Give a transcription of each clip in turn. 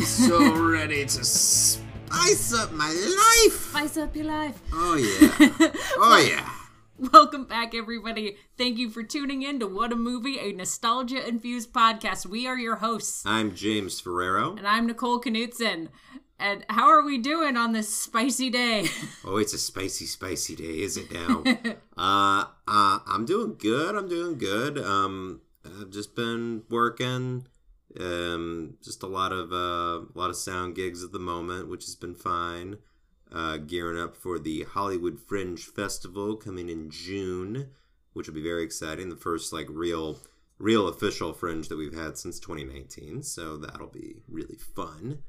I'm so ready to spice up my life. Spice up your life. Oh yeah. Oh yeah. Welcome back, everybody. Thank you for tuning in to What a Movie, a nostalgia infused podcast. We are your hosts, I'm James Ferrero. and I'm Nicole Knutson. And how are we doing on this spicy day? Oh, it's a spicy, spicy day, is it now? uh, uh, I'm doing good. I'm doing good. Um, I've just been working. Um, just a lot of uh, a lot of sound gigs at the moment, which has been fine. Uh, gearing up for the Hollywood Fringe Festival coming in June, which will be very exciting. The first like real, real official Fringe that we've had since 2019. So that'll be really fun.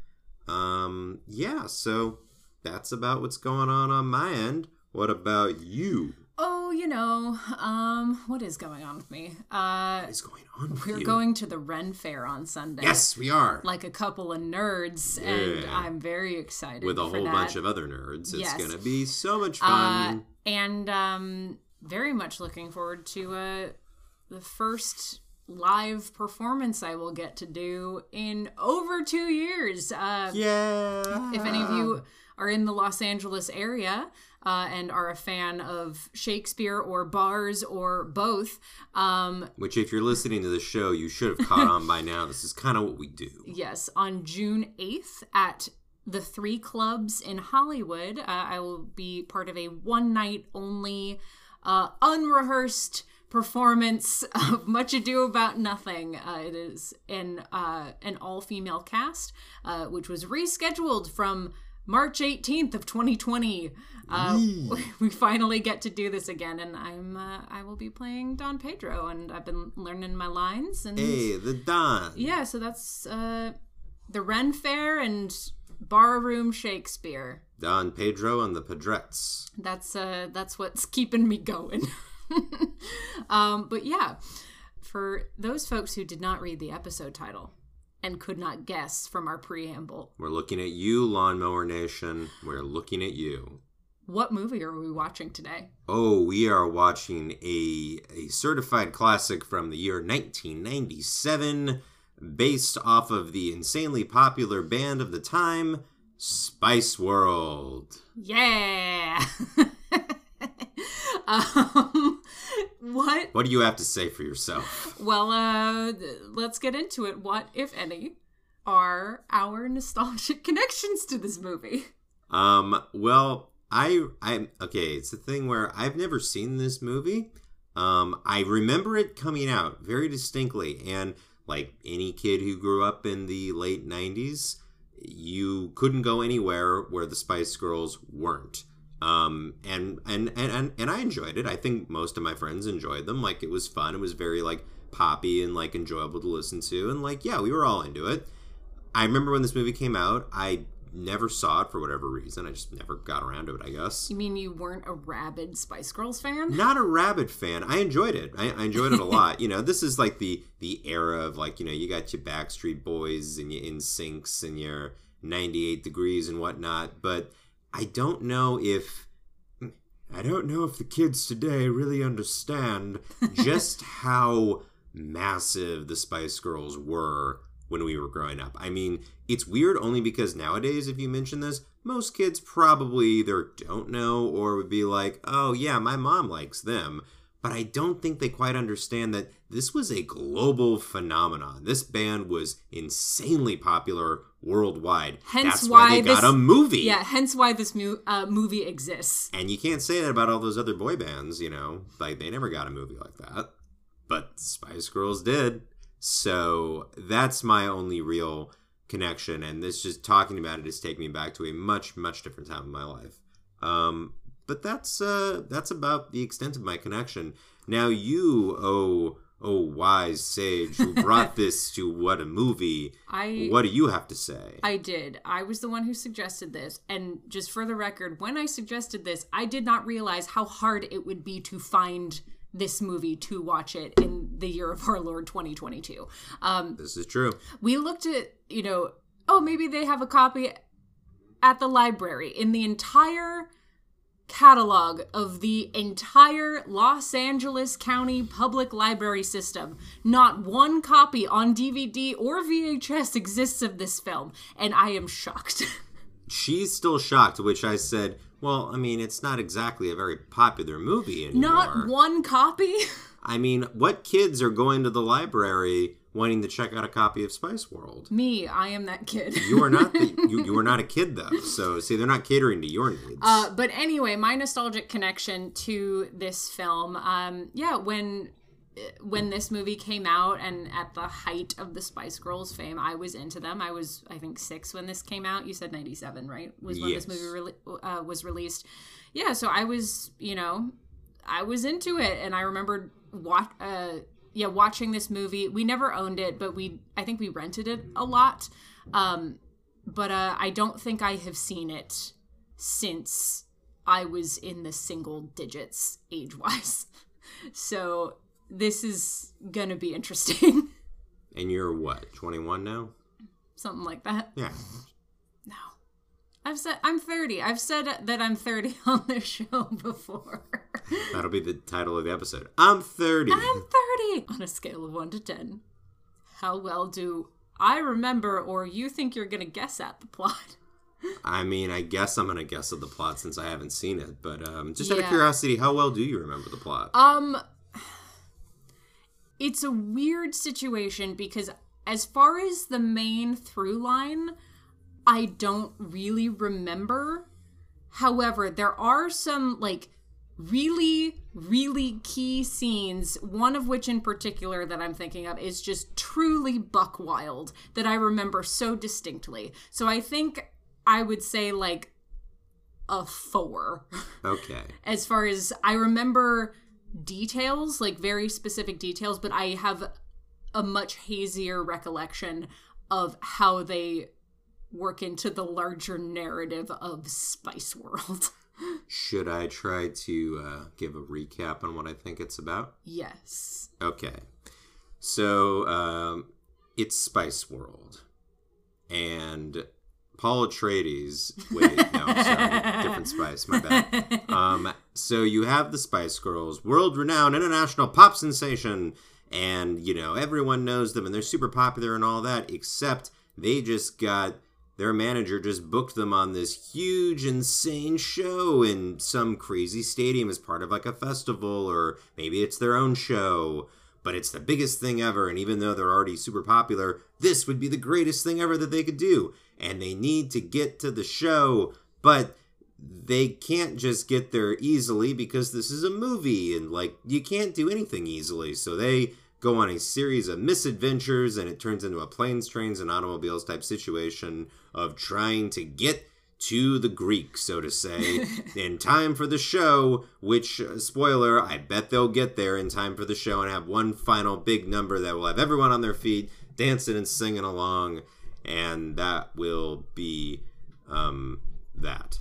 Um, yeah. So that's about what's going on on my end. What about you? Oh, you know, um, what is going on with me? Uh, What is going on? With we're you? going to the Ren Fair on Sunday. Yes, we are. Like a couple of nerds, and Yeah. I'm very excited. With a whole that. bunch of other nerds. It's Yes. gonna be so much Uh, fun. and um, very much looking forward to uh, the first live performance I will get to do in over two years. Uh, yeah. If any of you are in the Los Angeles area uh, and are a fan of Shakespeare or bars or both, um, Which, if you're listening to the show, you should have caught on by now. This is kind of what we do. yes, on June 8th at the three clubs in Hollywood, uh, I will be part of a one night only, uh, unrehearsed performance of Much Ado About Nothing. Uh, it is an uh, an all female cast, uh, which was rescheduled from March 18th of 2020. Uh, we finally get to do this again, and I'm uh, I will be playing Don Pedro, and I've been learning my lines and Hey, the Don. yeah, so that's uh, the Ren Fair and Barroom Shakespeare. Don Pedro and the Padrettes. That's uh, that's what's keeping me going. um, but yeah, for those folks who did not read the episode title and could not guess from our preamble, We're looking at you, Lawnmower Nation. We're looking at you. what movie are we watching today? Oh, we are watching a, a certified classic from the year 1997, based off of the insanely popular band of the time, Spice World. Yeah. um, what What do you have to say for yourself? Well, uh, let's get into it. What, if any, are our nostalgic connections to this movie? Um, well, I I okay, it's a thing where I've never seen this movie. Um, I remember it coming out very distinctly, and like any kid who grew up in the late '90s, you couldn't go anywhere where the Spice Girls weren't. Um, and and and and, I enjoyed it. I think most of my friends enjoyed them. Like it was fun. It was very like poppy and like enjoyable to listen to, and like yeah, we were all into it. I remember when this movie came out. I never saw it for whatever reason. I just never got around to it. I guess. You mean you weren't a rabid Spice Girls fan? Not a rabid fan. I enjoyed it. I, I enjoyed it a lot. You know, this is like the the era of like you know you got your Backstreet Boys and your NSYNCs and your 98 Degrees and whatnot. But I don't know if I don't know if the kids today really understand just how massive the Spice Girls were when we were growing up. I mean, it's weird only because nowadays, if you mention this, most kids probably either don't know or would be like, oh, yeah, my mom likes them. But I don't think they quite understand that this was a global phenomenon. This band was insanely popular worldwide. Hence That's why, why they got this- a movie. Yeah, hence why this mu- uh, movie exists. And you can't say that about all those other boy bands, you know? Like, they never got a movie like that. But Spice Girls did. So that's my only real connection. And this just talking about it is taking me back to a much, much different time in my life. Um, but that's uh that's about the extent of my connection. Now you, oh oh wise sage who brought this to what a movie, I what do you have to say? I did. I was the one who suggested this. And just for the record, when I suggested this, I did not realize how hard it would be to find this movie to watch it in the year of our Lord 2022. Um, this is true. we looked at, you know, oh, maybe they have a copy at the library. In the entire catalog of the entire Los Angeles County Public Library system. Not one copy on DVD or VHS exists of this film, and I am shocked. She's still shocked, which I said, Well, I mean, it's not exactly a very popular movie anymore. Not one copy? I mean, what kids are going to the library wanting to check out a copy of Spice World? Me, I am that kid. You are not the, you, you are not a kid though. So see, they're not catering to your needs. Uh, but anyway, my nostalgic connection to this film, um, yeah, when when this movie came out and at the height of the Spice Girls fame, I was into them. I was, I think, six when this came out. You said ninety seven, right? Was when Yes. this movie re- uh, was released. Yeah, so I was, you know, I was into it, and I remembered what, uh, yeah, watching this movie. We never owned it, but we, I think, we rented it a lot. Um, but uh, I don't think I have seen it since I was in the single digits age wise. So this is gonna be interesting. and you're what, 21 now? Something like that. Yeah. No. I've said I'm 30. I've said that I'm 30 on this show before. That'll be the title of the episode. I'm 30. I'm 30 on a scale of 1 to 10. How well do I remember or you think you're going to guess at the plot? I mean, I guess I'm gonna guess at the plot since I haven't seen it. But um, just out of curiosity, how well do you remember the plot? Um it's a weird situation because as far as the main through line, I don't really remember. However, there are some like really really key scenes, one of which in particular that I'm thinking of is just truly buck wild that I remember so distinctly. So I think I would say like a 4 Okay. as far as I remember details, like very specific details, but I have a much hazier recollection of how they work into the larger narrative of Spice World. Should I try to uh, give a recap on what I think it's about? yes. Okay. So, um, it's Spice World. And Paul Atreides. Wait, no, sorry. Different Spice, my bad. Um, so you have the Spice Girls, world renowned international pop sensation. And, you know, everyone knows them and they're super popular and all that, except they just got. Their manager just booked them on this huge, insane show in some crazy stadium as part of like a festival, or maybe it's their own show but it's the biggest thing ever and even though they're already super popular this would be the greatest thing ever that they could do and they need to get to the show but they can't just get there easily because this is a movie and like you can't do anything easily so they go on a series of misadventures and it turns into a planes trains and automobiles type situation of trying to get to the Greek, so to say, in time for the show, which, uh, spoiler, I bet they'll get there in time for the show and have one final big number that will have everyone on their feet dancing and singing along, and that will be um, that.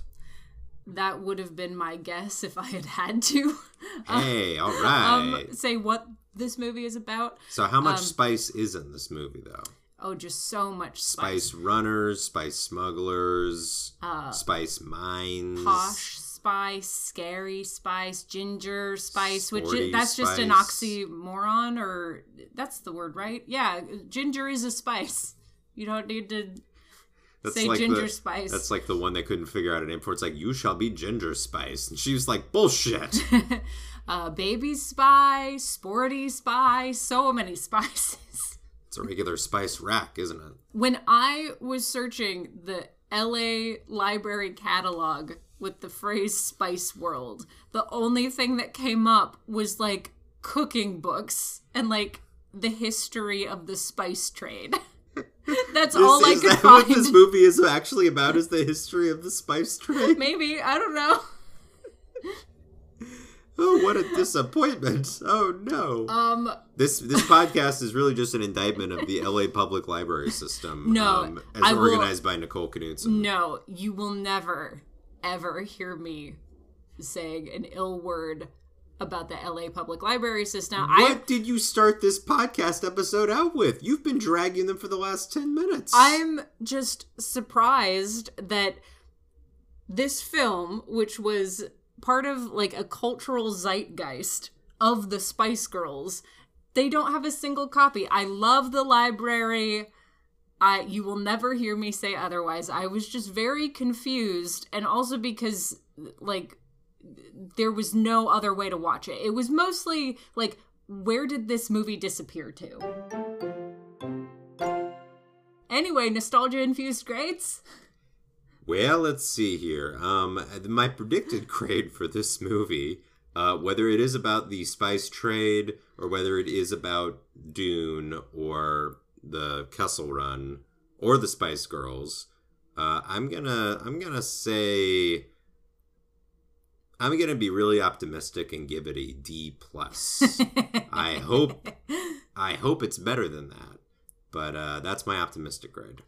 That would have been my guess if I had had to Hey, all right. um, say what this movie is about. so, how much um, spice is in this movie, though? Oh, just so much spice. Spice runners, spice smugglers, uh, spice mines. posh spice, scary spice, ginger spice, which is, that's just an oxymoron, or that's the word, right? Yeah, ginger is a spice. You don't need to say ginger the, spice. That's like the one they couldn't figure out an name for. It's like, you shall be ginger spice. And she was like, bullshit. uh, baby spice, sporty spice, so many spices. it's a regular spice rack, isn't it? when I was searching the LA library catalog with the phrase Spice World, the only thing that came up was like cooking books and like the history of the spice trade. That's all I could that what this movie is actually about? Is the history of the spice trade? Maybe, I don't know. What a disappointment! Oh no. Um this this podcast is really just an indictment of the LA public library system. No, um, as I will- organized by Nicole Knudsen. no, you will never ever hear me saying an ill word about the LA public library system. What I did you start this podcast episode out with? You've been dragging them for the last ten minutes. I'm just surprised that this film, which was part of like a cultural zeitgeist of the Spice Girls. They don't have a single copy. I love the library. I you will never hear me say otherwise. I was just very confused and also because like there was no other way to watch it. It was mostly like where did this movie disappear to? Anyway, nostalgia infused grades. Well, let's see here. Um, my predicted grade for this movie, uh, whether it is about the spice trade or whether it is about Dune or the Kessel Run or the Spice Girls, uh, I'm gonna I'm gonna say I'm gonna be really optimistic and give it a D plus. I hope I hope it's better than that, but uh, that's my optimistic grade.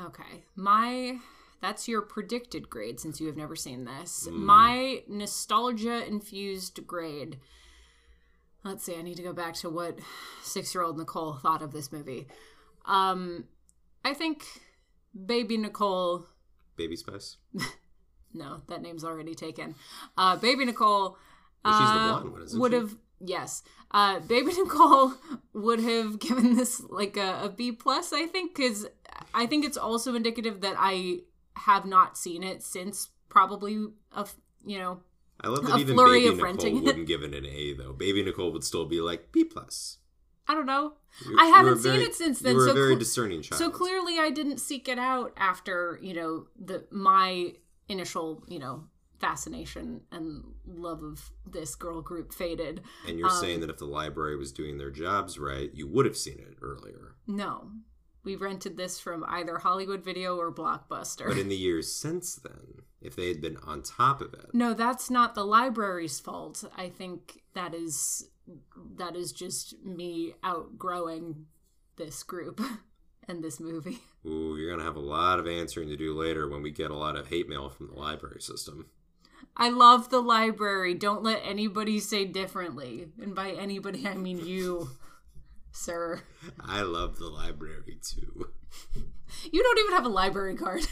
Okay. My that's your predicted grade since you have never seen this. Mm. My nostalgia infused grade. Let's see, I need to go back to what 6-year-old Nicole thought of this movie. Um I think baby Nicole Baby Spice? no, that name's already taken. Uh baby Nicole well, she's the uh, blonde one, isn't would have yes uh baby nicole would have given this like a, a b plus i think because I think it's also indicative that I have not seen it since probably a you know I love that even Baby Nicole renting. wouldn't give it an A though. Baby Nicole would still be like B plus. I don't know. You're, I haven't seen very, it since then. You were so a very cl- discerning child. So clearly, I didn't seek it out after you know the my initial you know fascination and love of this girl group faded. And you're um, saying that if the library was doing their jobs right, you would have seen it earlier. No, we rented this from either Hollywood Video or Blockbuster. But in the years since then, if they had been on top of it. No, that's not the library's fault. I think that is that is just me outgrowing this group and this movie. Ooh, you're gonna have a lot of answering to do later when we get a lot of hate mail from the library system. I love the library. Don't let anybody say differently. And by anybody, I mean you sir. I love the library too. You don't even have a library card.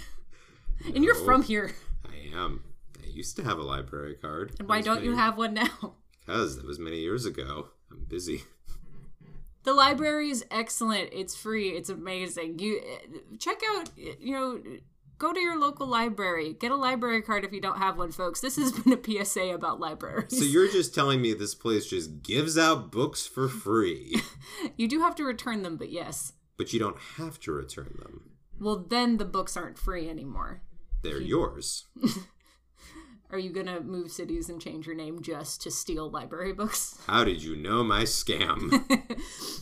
No, and you're from here. I am. I used to have a library card. And why don't many, you have one now? Because that was many years ago. I'm busy. The library is excellent. It's free. It's amazing. You eh, check out, eh, you know, go to your local library. Get a library card if you don't have one, folks. This has been a PSA about libraries. So you're just telling me this place just gives out books for free. you do have to return them, but yes. But you don't have to return them. Well, then the books aren't free anymore. They're you... yours. Are you gonna move cities and change your name just to steal library books? How did you know my scam?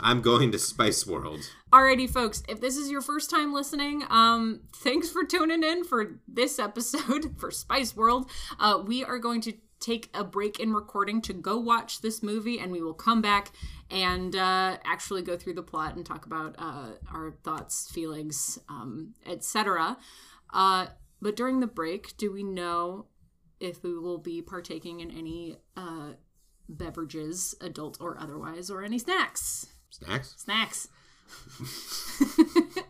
I'm going to Spice World. Alrighty, folks. If this is your first time listening, um, thanks for tuning in for this episode for Spice World. Uh, we are going to take a break in recording to go watch this movie, and we will come back and uh, actually go through the plot and talk about uh, our thoughts, feelings, um, etc. Uh, but during the break, do we know if we will be partaking in any uh, beverages, adult or otherwise, or any snacks. Snacks? Snacks.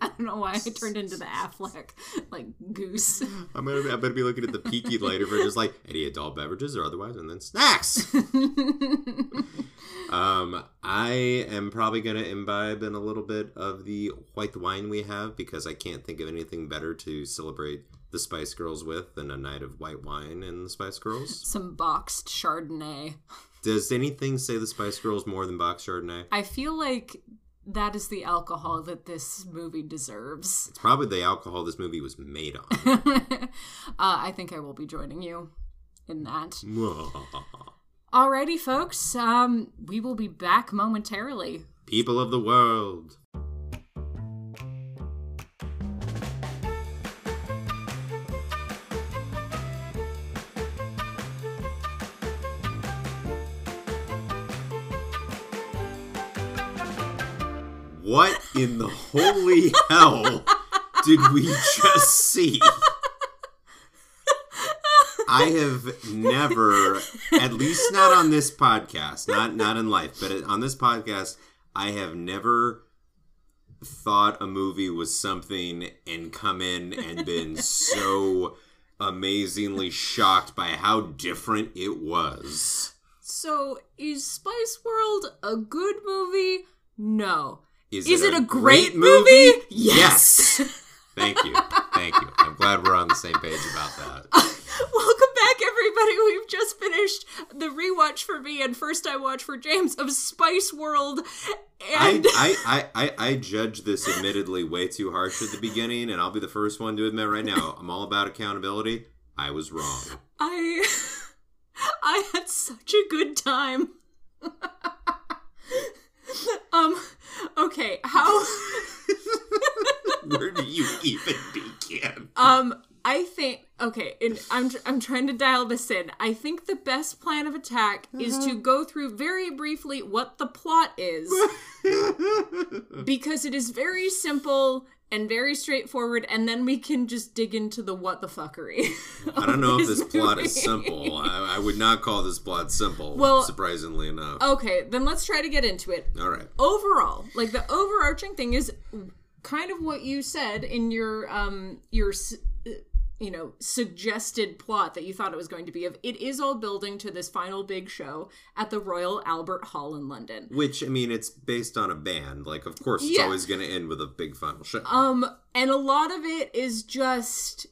I don't know why I turned into the Aflac like goose. I'm gonna, I'm gonna be looking at the peaky later for just like any adult beverages or otherwise, and then snacks. um, I am probably gonna imbibe in a little bit of the white wine we have because I can't think of anything better to celebrate the Spice Girls with than a night of white wine and the Spice Girls. Some boxed Chardonnay. Does anything say the Spice Girls more than boxed Chardonnay? I feel like that is the alcohol that this movie deserves. It's probably the alcohol this movie was made on. uh, I think I will be joining you in that. Alrighty, folks. Um, we will be back momentarily. People of the world. What in the holy hell did we just see? I have never, at least not on this podcast, not not in life, but on this podcast, I have never thought a movie was something and come in and been so amazingly shocked by how different it was. So, is Spice World a good movie? No. Is, Is it a great movie? Yes. Thank you. Thank you. I'm glad we're on the same page about that. Welcome back, everybody. We've just finished the rewatch for me and first time watch for James of Spice World. I, And I, I, I, I judge this admittedly way too harsh at the beginning, and I'll be the first one to admit right now I'm all about accountability. I was wrong. I, I had such a good time. um, okay, how? Where do you even begin? Um, I think okay, and I'm tr- I'm trying to dial this in. I think the best plan of attack is Uh-huh. to go through very briefly what the plot is because it is very simple and very straightforward, and then we can just dig into the what the fuckery. I don't know if this this plot is simple. I, I would not call this plot simple, Well- surprisingly enough. okay, then let's try to get into it. All right. overall like the overarching thing is kind of what you said in your um your you know suggested plot that you thought it was going to be of it is all building to this final big show at the royal albert hall in london Which, I mean, it's based on a band. Like, of course, it's Yeah. always going to end with a big final show. um and a lot of it is just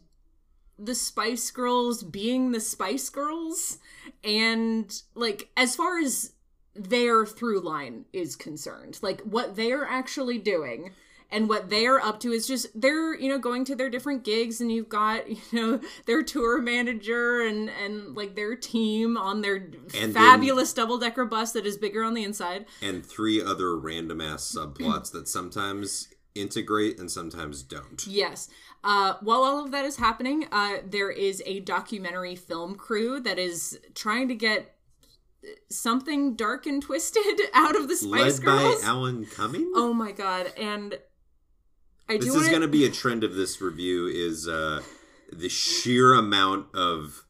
the spice girls being the spice girls and like as far as their through line is concerned like what they're actually doing and what they're up to is just they're you know going to their different gigs and you've got you know their tour manager and and like their team on their And fabulous double decker bus that is bigger on the inside and three other random ass subplots that sometimes integrate and sometimes don't. Yes. Uh, while all of that is happening, uh, there is a documentary film crew that is trying to get something dark and twisted out of the Spice Led Girls. by Alan Cumming? oh my god! And I this is want going to be a trend of this review is uh, the sheer amount of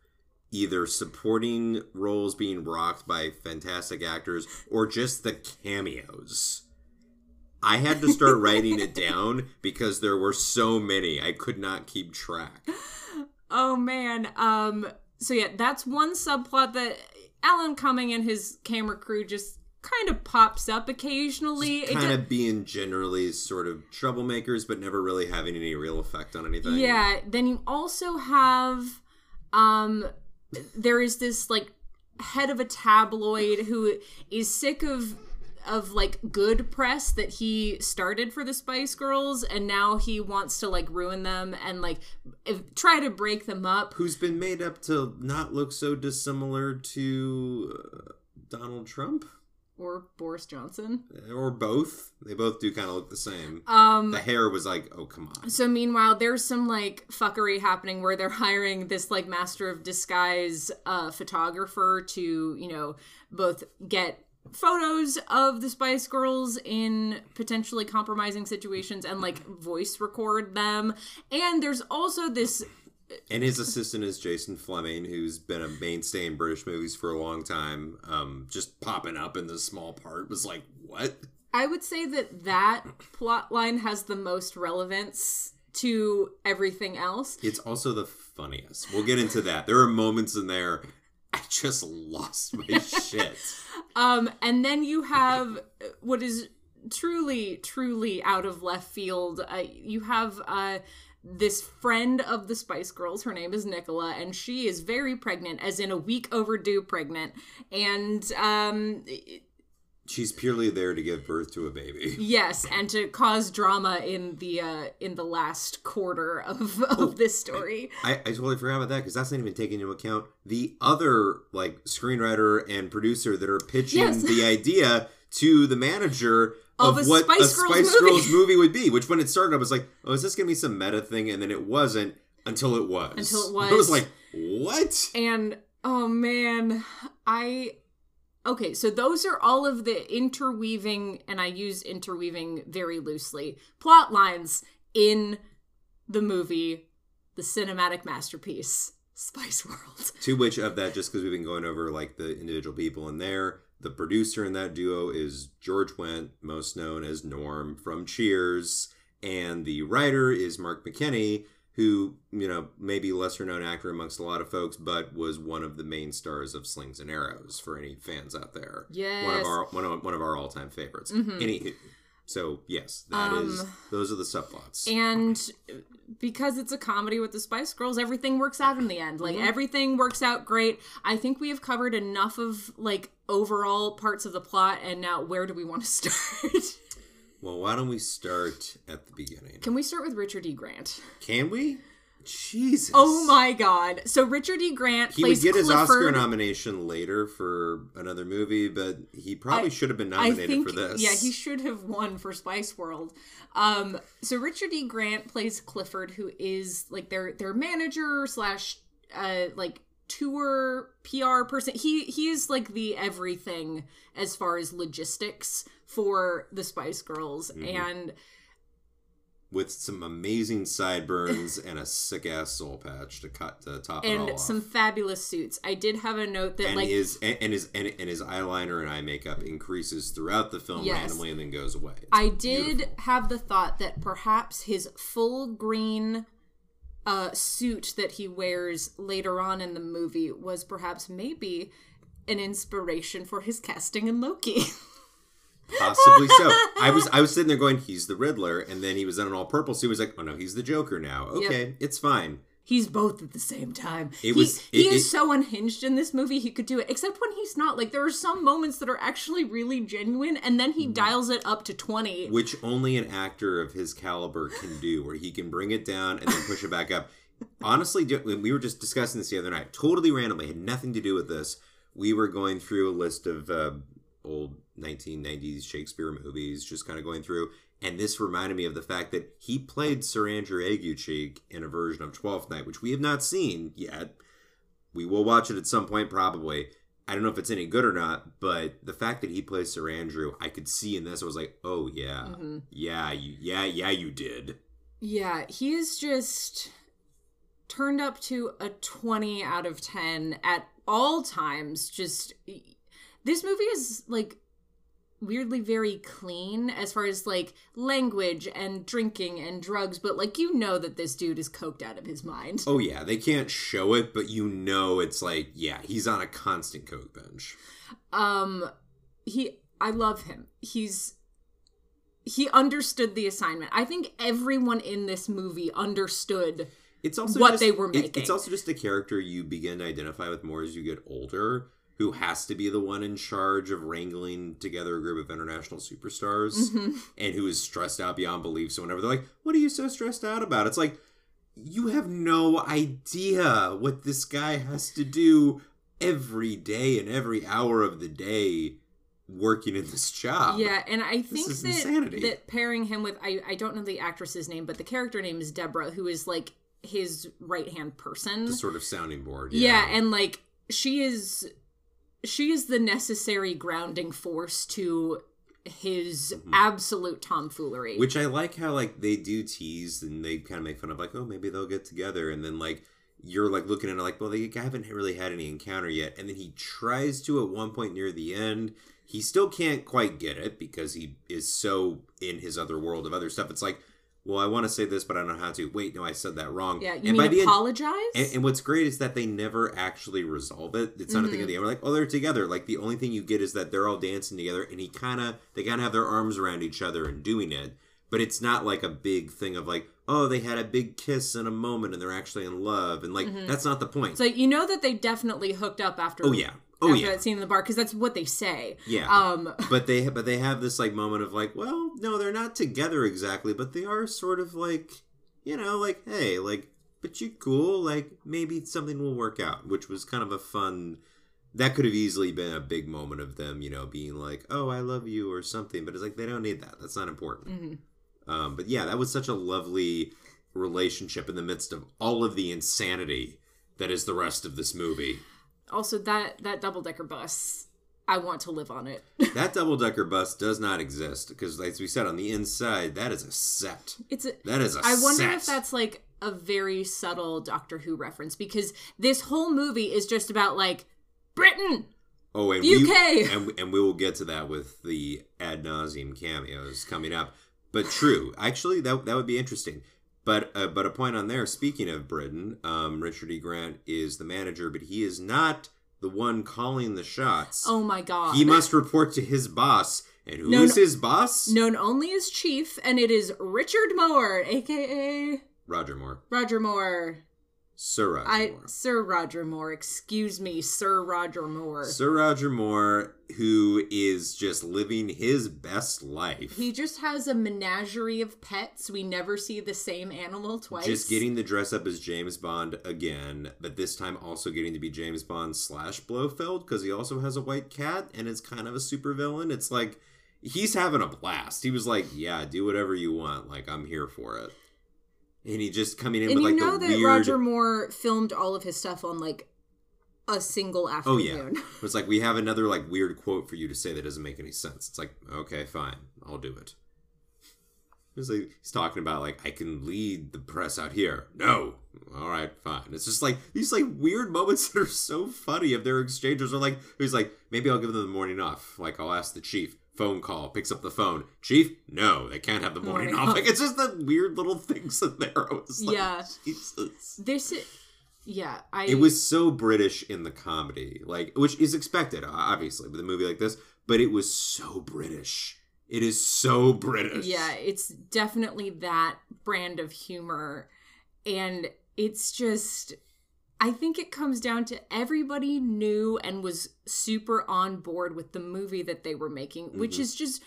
either supporting roles being rocked by fantastic actors or just the cameos. I had to start writing it down because there were so many I could not keep track. Oh man. Um. So yeah, that's one subplot that Alan Cumming and his camera crew just kind of pops up occasionally. It Kind do- of being generally sort of troublemakers, but never really having any real effect on anything. Yeah, then you also have um there is this like head of a tabloid who is sick of of like good press that he started for the Spice Girls and now he wants to like ruin them and like if, try to break them up. Who's been made up to not look so dissimilar to uh, Donald Trump? Or Boris Johnson. or both. They both do kind of look the same. Um the hair was like, oh come on. So meanwhile, there's some like fuckery happening where they're hiring this like master of disguise uh, photographer to you know both get photos of the Spice Girls in potentially compromising situations and like voice record them. And there's also this And his assistant is Jason Flemyng, who's been a mainstay in British movies for a long time. Um, just popping up in this small part was like, what? I would say that that plot line has the most relevance to everything else. It's also the funniest. We'll get into that. There are moments in there I just lost my shit. Um, and then you have what is truly, truly out of left field. Uh, you have uh, this friend of the Spice Girls. Her name is Nicola, and she is very pregnant, as in a week overdue pregnant. And um, She's purely there to give birth to a baby. yes, and to cause drama in the uh, in the last quarter of of this story. I, I totally forgot about that because that's not even taking into account the other like screenwriter and producer that are pitching Yes. the idea to the manager of, Of a what Spice a Girls Spice movie. Girls movie would be. Which when it started, I was like, "Oh, is this gonna be some meta thing?" And then it wasn't until it was. Until it was. I was was. like, "What?" And oh man, I okay, so those are all of the interweaving, and I use interweaving very loosely, plot lines in the movie, the cinematic masterpiece, Spice World. To which of that, just because we've been going over like the individual people in there, the producer in that duo is George Wendt, most known as Norm from Cheers, and the writer is Mark McKinney, who you know maybe lesser known actor amongst a lot of folks, but was one of the main stars of Slings and Arrows for any fans out there. Yes. one of our one of, one of our all time favorites. Mm-hmm. Any, so yes, that um, is those are the subplots. and because it's a comedy with the Spice Girls, everything works out in the end. Like mm-hmm. everything works out great. I think we have covered enough of like overall parts of the plot, and now where do we want to start? well, why don't we start at the beginning? Can we start with Richard E. Grant? Can we? Jesus. Oh my God! So Richard E. Grant He would plays get his Oscar nomination later for another movie, but he probably I- should have been nominated think, for this. yeah, he should have won for Spice World. Um, so Richard E. Grant plays Clifford, who is like their their manager slash uh like tour PR person. He he is like the everything as far as logistics for the Spice Girls, Mm-hmm. and with some amazing sideburns and a sick ass soul patch to cut to top it all and off. some fabulous suits. I did have a note that and like his and, and his and, and his eyeliner and eye makeup increases throughout the film Yes. randomly and then goes away. It's I did beautiful. have the thought that perhaps his full green uh, suit that he wears later on in the movie was perhaps maybe an inspiration for his casting in Loki. Possibly so. I was I was sitting there going, he's the Riddler, and then he was in an all purple suit. He was like, oh no, he's the Joker now. Okay, it's fine. he's both at the same time. It he, was- he it- is it- so unhinged in this movie. He could do it, except when he's not. Like there are some moments that are actually really genuine, and then Mm-hmm. he dials it up to twenty. Which only an actor of his caliber can do, where he can bring it down and then push it back up. Honestly, we were just discussing this the other night, totally randomly, had nothing to do with this. We were going through a list of uh, old 1990s Shakespeare movies, just kind of going through, and this reminded me of the fact that he played Sir Andrew Aguecheek in a version of Twelfth Night, which we have not seen yet. We will watch it at some point, probably. I don't know if it's any good or not, but the fact that he plays Sir Andrew, I could see in this. I was like, oh yeah, mm-hmm. yeah, you, yeah, yeah, you did. Yeah, he is just turned up to a 20 out of 10 at all times. Just this movie is like weirdly very clean as far as like language and drinking and drugs, but like you know that this dude is coked out of his mind. Oh yeah, they can't show it, but you know it's like, yeah, he's on a constant coke binge Um he I love him. He's he understood the assignment. I think everyone in this movie understood It's also What just- they were it- making. it's also just a character you begin to identify with more as you get older, who has to be the one in charge of wrangling together a group of international superstars, Mm-hmm. and who is stressed out beyond belief. So whenever they're like, "What are you so stressed out about?" It's like you have no idea what this guy has to do every day and every hour of the day working in this job. Yeah, and I think that insanity. that pairing him with I I don't know the actress's name, but the character name is Deborah, who is like his right hand person. the sort of sounding board. yeah. and like she is she is the necessary grounding force to his absolute tomfoolery. Mm-hmm. Which I like how like they do tease and they kind of make fun of like, oh, maybe they'll get together, and then like you're like looking at it like, well, they haven't really had any encounter yet, and then he tries to at one point near the end. He still can't quite get it because he is so in his other world of other stuff. It's like, well, I want to say this, but I don't know how to. Wait, no, I said that wrong. yeah, you and by mean the end, apologize? and, and what's great is that they never actually resolve it. It's not a thing at mm-hmm. the end. We're like, oh, they're together. Like the only thing you get is that they're all dancing together, and he kind of they kind of have their arms around each other and doing it. But it's not like a big thing of like, oh, they had a big kiss in a moment and they're actually in love, and like mm-hmm. that's not the point. so you know that they definitely hooked up after oh yeah, oh after yeah, that scene in the bar because that's what they say. yeah. Um but they but they have this like moment of like, well, no, they're not together exactly, but they are sort of like, you know, like, hey, like, but you cool, like maybe something will work out, which was kind of a fun. That could have easily been a big moment of them, you know, being like, "Oh, I love you" or something. But it's like they don't need that. That's not important. Um, but yeah, that was such a lovely relationship in the midst of all of the insanity that is the rest of this movie. Also that that double decker bus, I want to live on it. That double decker bus does not exist because, as we said, on the inside, that is a set. It's a That is a I wonder set. if that's like a very subtle Doctor Who reference because this whole movie is just about like Britain. oh, and UK. We, and, and we will get to that with the ad nauseum cameos coming up. But true, actually, that that would be interesting. But uh, but a point on there. Speaking of Britain, um, Richard E. Grant is the manager, but he is not the one calling the shots. Oh my god. He must report to his boss. And who is his boss? known only as Chief, and it is Richard Moore, aka Roger Moore. Roger Moore. Sir Roger I Moore. Sir Roger Moore, excuse me, Sir Roger Moore. Sir Roger Moore, who is just living his best life. He just has a menagerie of pets. We never see the same animal twice. Just getting to dress up as James Bond again, but this time also getting to be James Bond slash Blofeld because he also has a white cat and is kind of a supervillain. It's like he's having a blast. He was like, "Yeah, do whatever you want. Like I'm here for it." And he just coming in and with you like know the that weird. Roger Moore filmed all of his stuff on like a single afternoon. Oh yeah, it's like we have another like weird quote for you to say that doesn't make any sense. It's like okay, fine, I'll do it. It's like he's talking about like I can lead the press out here. No, all right, fine. It's just like these like weird moments that are so funny of their exchanges. Are like he's like maybe I'll give them the morning off. Like I'll ask the chief. Phone call, picks up the phone. Chief, no, they can't have the oh morning, Morning off. off. Like it's just the weird little things in there. I was like, Yeah. Jesus. This, i- yeah, I. It was so British in the comedy, like which is expected, obviously, with a movie like this. But it was so British. It is so British. Yeah, it's definitely that brand of humor. And it's just, I think it comes down to everybody knew and was super on board with the movie that they were making, which mm-hmm. is just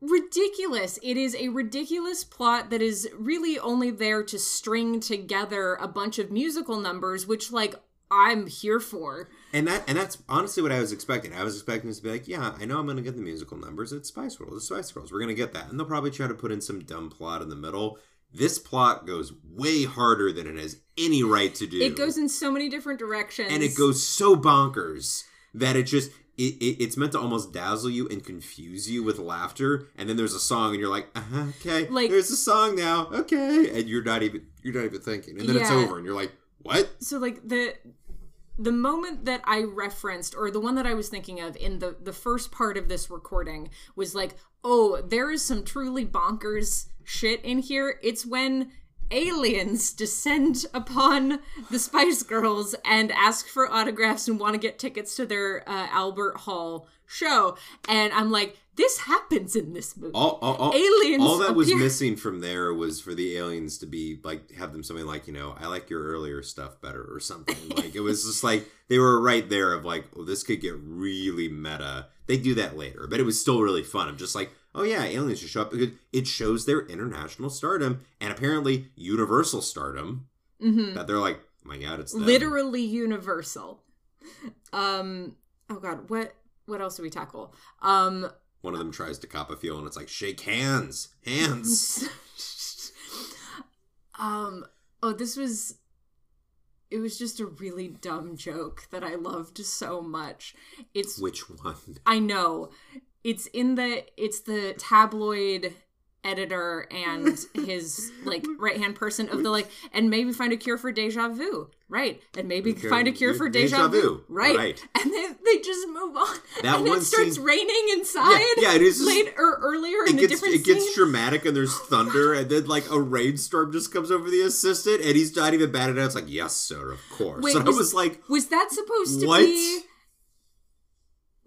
ridiculous. It is a ridiculous plot that is really only there to string together a bunch of musical numbers, which, like, I'm here for. and that and that's honestly what I was expecting. I was expecting this to be like, yeah, I know I'm gonna get the musical numbers. It's Spice World. It's Spice Girls. We're gonna get that, and they'll probably try to put in some dumb plot in the middle. This plot goes way harder than it has any right to do. It goes in so many different directions. and it goes so bonkers that it just it, it, it's meant to almost dazzle you and confuse you with laughter. And then there's a song and you're like uh-huh, okay Like- there's a song now okay. And you're not even you're not even thinking. And then it's over and you're like what? So like the the moment that I referenced or the one that I was thinking of in the the first part of this recording was like, "Oh, there is some truly bonkers shit in here." It's when aliens descend upon the Spice Girls and ask for autographs and want to get tickets to their uh, Albert Hall show. And I'm like, this happens in this movie. all, all, all Aliens all that was missing from there was for the aliens to be like have them something like you know i like your earlier stuff better or something like it was just like they were right there of like oh this could get really meta they do that later but it was still really fun I'm just like oh yeah aliens just show up because it shows their international stardom and apparently universal stardom Mhm. that they're like oh my god it's them. literally universal um oh god what what else do we tackle? Um one of them tries to cop a feel and it's like shake hands hands. Um oh this was it was just a really dumb joke that i loved so much. It's which one? I know. It's in the it's the tabloid editor and his like right hand person of the like and maybe find a cure for deja vu right and maybe Okay, find a cure for deja, deja vu, vu, right. right. and then they just move on That and one it starts scene- raining inside yeah, it is later or earlier in it a gets different it gets dramatic and there's thunder and then like a rainstorm just comes over the assistant and he's not even bad at it It's like yes, sir, of course. Wait, and I was like, was that supposed to What? be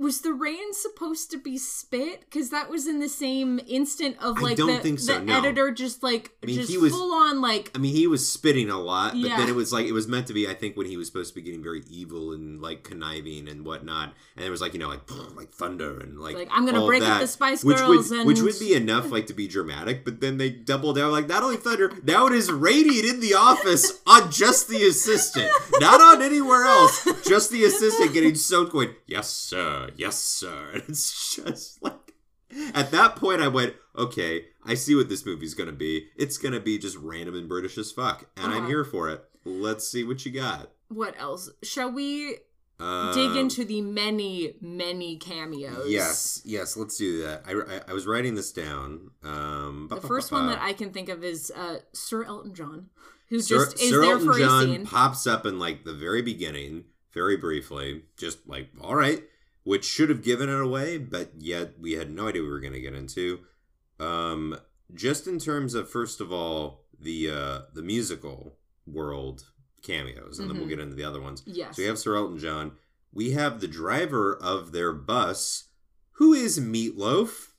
was the rain supposed to be spit? Because that was in the same instant of I like don't the, think so, the no. editor just like I mean, just he was- full on like I mean, he was spitting a lot, but Yeah. then it was like it was meant to be. I think when he was supposed to be getting very evil and like conniving and whatnot, and it was like you know like like thunder and like Like, I'm gonna break up that, the Spice Girls which would, and- which would be enough like to be dramatic, but then they double down like not only thunder, now it is raining in the office on just the assistant, not on anywhere else, just the assistant getting soaked. Going yes sir, yes sir, and it's just like at that point I went okay, I see what this movie's gonna be. It's gonna be just random and British as fuck, and I'm Uh-huh. here for it. Let's see what you got. what else? Shall we Um, dig into the many many cameos? Yes, yes, let's do that. I, I, I was writing this down. Um, The first one that I can think of is uh, Sir Elton John, who Sir, just is Sir there Elton for John a scene. pops up in like the very beginning, very briefly, just like all right, which should have given it away, but yet we had no idea we were going to get into. Um, just in terms of first of all the uh the musical world cameos, and then we'll Mhm. get into the other ones. Yes. So we have Sir Elton John. We have the driver of their bus, who is Meatloaf,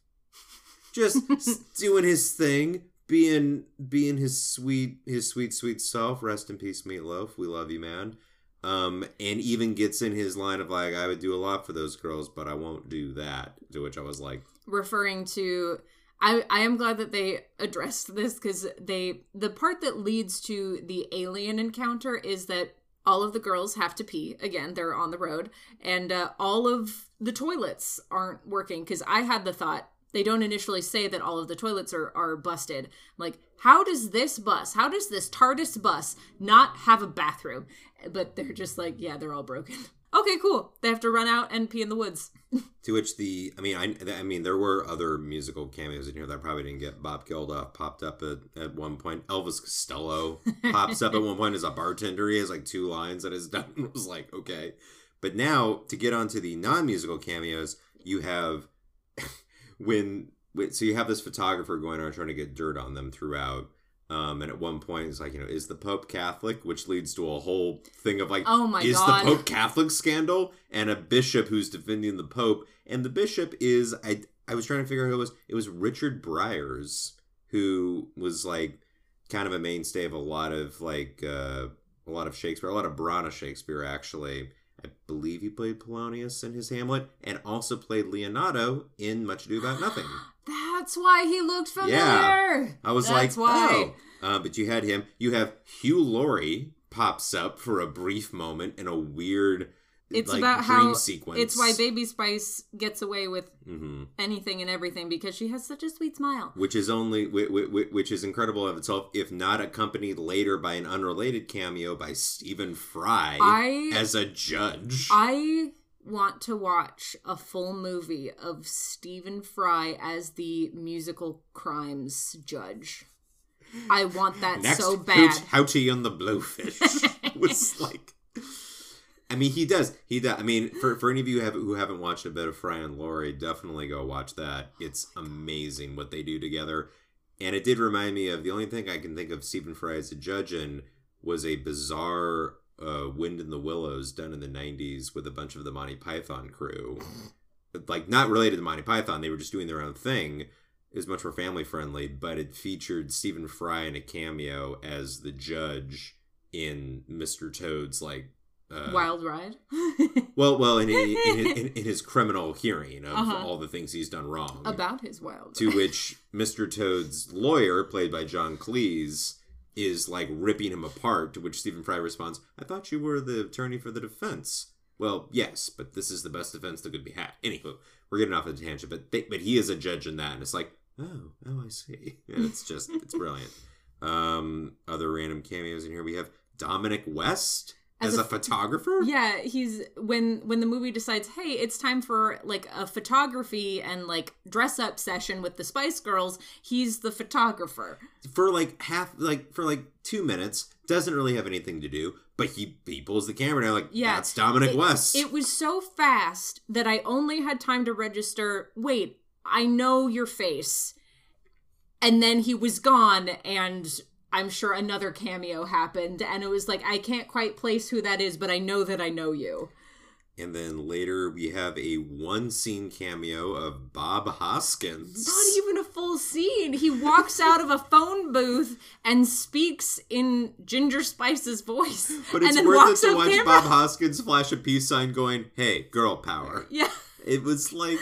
just doing his thing, being being his sweet his sweet sweet self. Rest in peace, Meatloaf. We love you, man. Um, and even gets in his line of like, I would do a lot for those girls, but I won't do that. To which I was like, referring to I, I am glad that they addressed this because they the part that leads to the alien encounter is that all of the girls have to pee again they're on the road and uh, all of the toilets aren't working because i had the thought they don't initially say that all of the toilets are, are busted like how does this bus how does this tardis bus not have a bathroom but they're just like yeah they're all broken okay cool they have to run out and pee in the woods To which the, I mean, I, I mean, there were other musical cameos in here that probably didn't get. Bob Geldof popped up at, at one point. Elvis Costello pops up at one point as a bartender. He has like two lines that is done. It was like okay, but now to get onto the non-musical cameos, you have when, so you have this photographer going around trying to get dirt on them throughout. Um, and at one point, it's like, you know, is the Pope Catholic? Which leads to a whole thing of like, Oh my is God. the Pope Catholic scandal? And a bishop who's defending the Pope. And the bishop is, I, I was trying to figure out who it was. It was Richard Briers, who was like kind of a mainstay of a lot of like, uh, a lot of Shakespeare, a lot of Branagh Shakespeare, actually. I believe he played Polonius in his Hamlet and also played Leonato in Much Ado About Nothing. That's why he looked familiar. Yeah. I was That's like, why. oh. Uh, but you had him. You have Hugh Laurie pops up for a brief moment in a weird, It's like, about how sequence. it's why Baby Spice gets away with hmm anything and everything because she has such a sweet smile. Which is only, whi- whi- whi- which is incredible of itself, if not accompanied later by an unrelated cameo by Stephen Fry I as a judge. I want to watch a full movie of Stephen Fry as the musical crimes judge. I want that Next, so bad. Hootie and the Blowfish was like. I mean, he does. He does. I mean, for, for any of you who, have, who haven't watched a bit of Fry and Laurie, definitely go watch that. It's amazing what they do together. And it did remind me of the only thing I can think of Stephen Fry as a judge in was a bizarre uh, Wind in the Willows done in the 90s with a bunch of the Monty Python crew. like, not related to Monty Python, they were just doing their own thing. It was much more family friendly, but it featured Stephen Fry in a cameo as the judge in Mr. Toad's like uh, Wild ride. well, well, in, in, in, his, in, in his criminal hearing of Uh-huh. all the things he's done wrong. About his wild to ride. which Mr. Toad's lawyer, played by John Cleese, is like ripping him apart. To which Stephen Fry responds, "I thought you were the attorney for the defense." Well, yes, but this is the best defense that could be had. Anywho, we're getting off the tangent, but they, but he is a judge in that, and it's like, oh, oh, I see. And it's just it's brilliant. Um, other random cameos in here. We have Dominic West as, As a, a- photographer. Yeah, he's when when the movie decides, hey, it's time for like a photography and like dress up session with the Spice Girls. He's the photographer. for like half like for like two minutes doesn't really have anything to do but he he pulls the camera down like Yeah, that's dominic it, west It was so fast that I only had time to register. Wait, I know your face. And then he was gone, and I'm sure another cameo happened, and it was like I can't quite place who that is, but I know that I know you. and then later we have a one scene cameo of bob hoskins Not even a full scene. He walks out of a phone booth and speaks in Ginger Spice's voice, but and it's then worth it to watch camera. bob hoskins flash a peace sign going hey girl power Yeah. it was like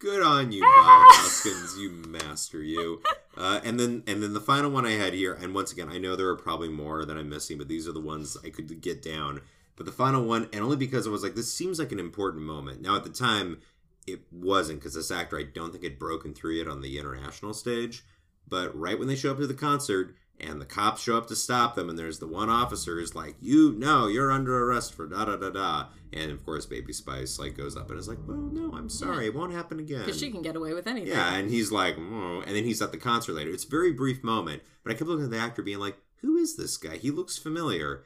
good on you bob hoskins you master you. Uh, and then and then the final one i had here and once again i know there are probably more that i'm missing but these are the ones i could get down. But the final one and only because i was like this seems like an important moment. Now at the time it wasn't because this actor i don't think had broken through yet on the international stage. But right when they show up to the concert and the cops show up to stop them and there's the one officer who's like you no you're under arrest for da da da da. And of course baby spice like goes up and is like well no i'm sorry it won't happen again. Because she can get away with anything. yeah and he's like oh. and then he's at the concert later. It's a very brief moment but i kept looking at the actor being like who is this guy? He looks familiar.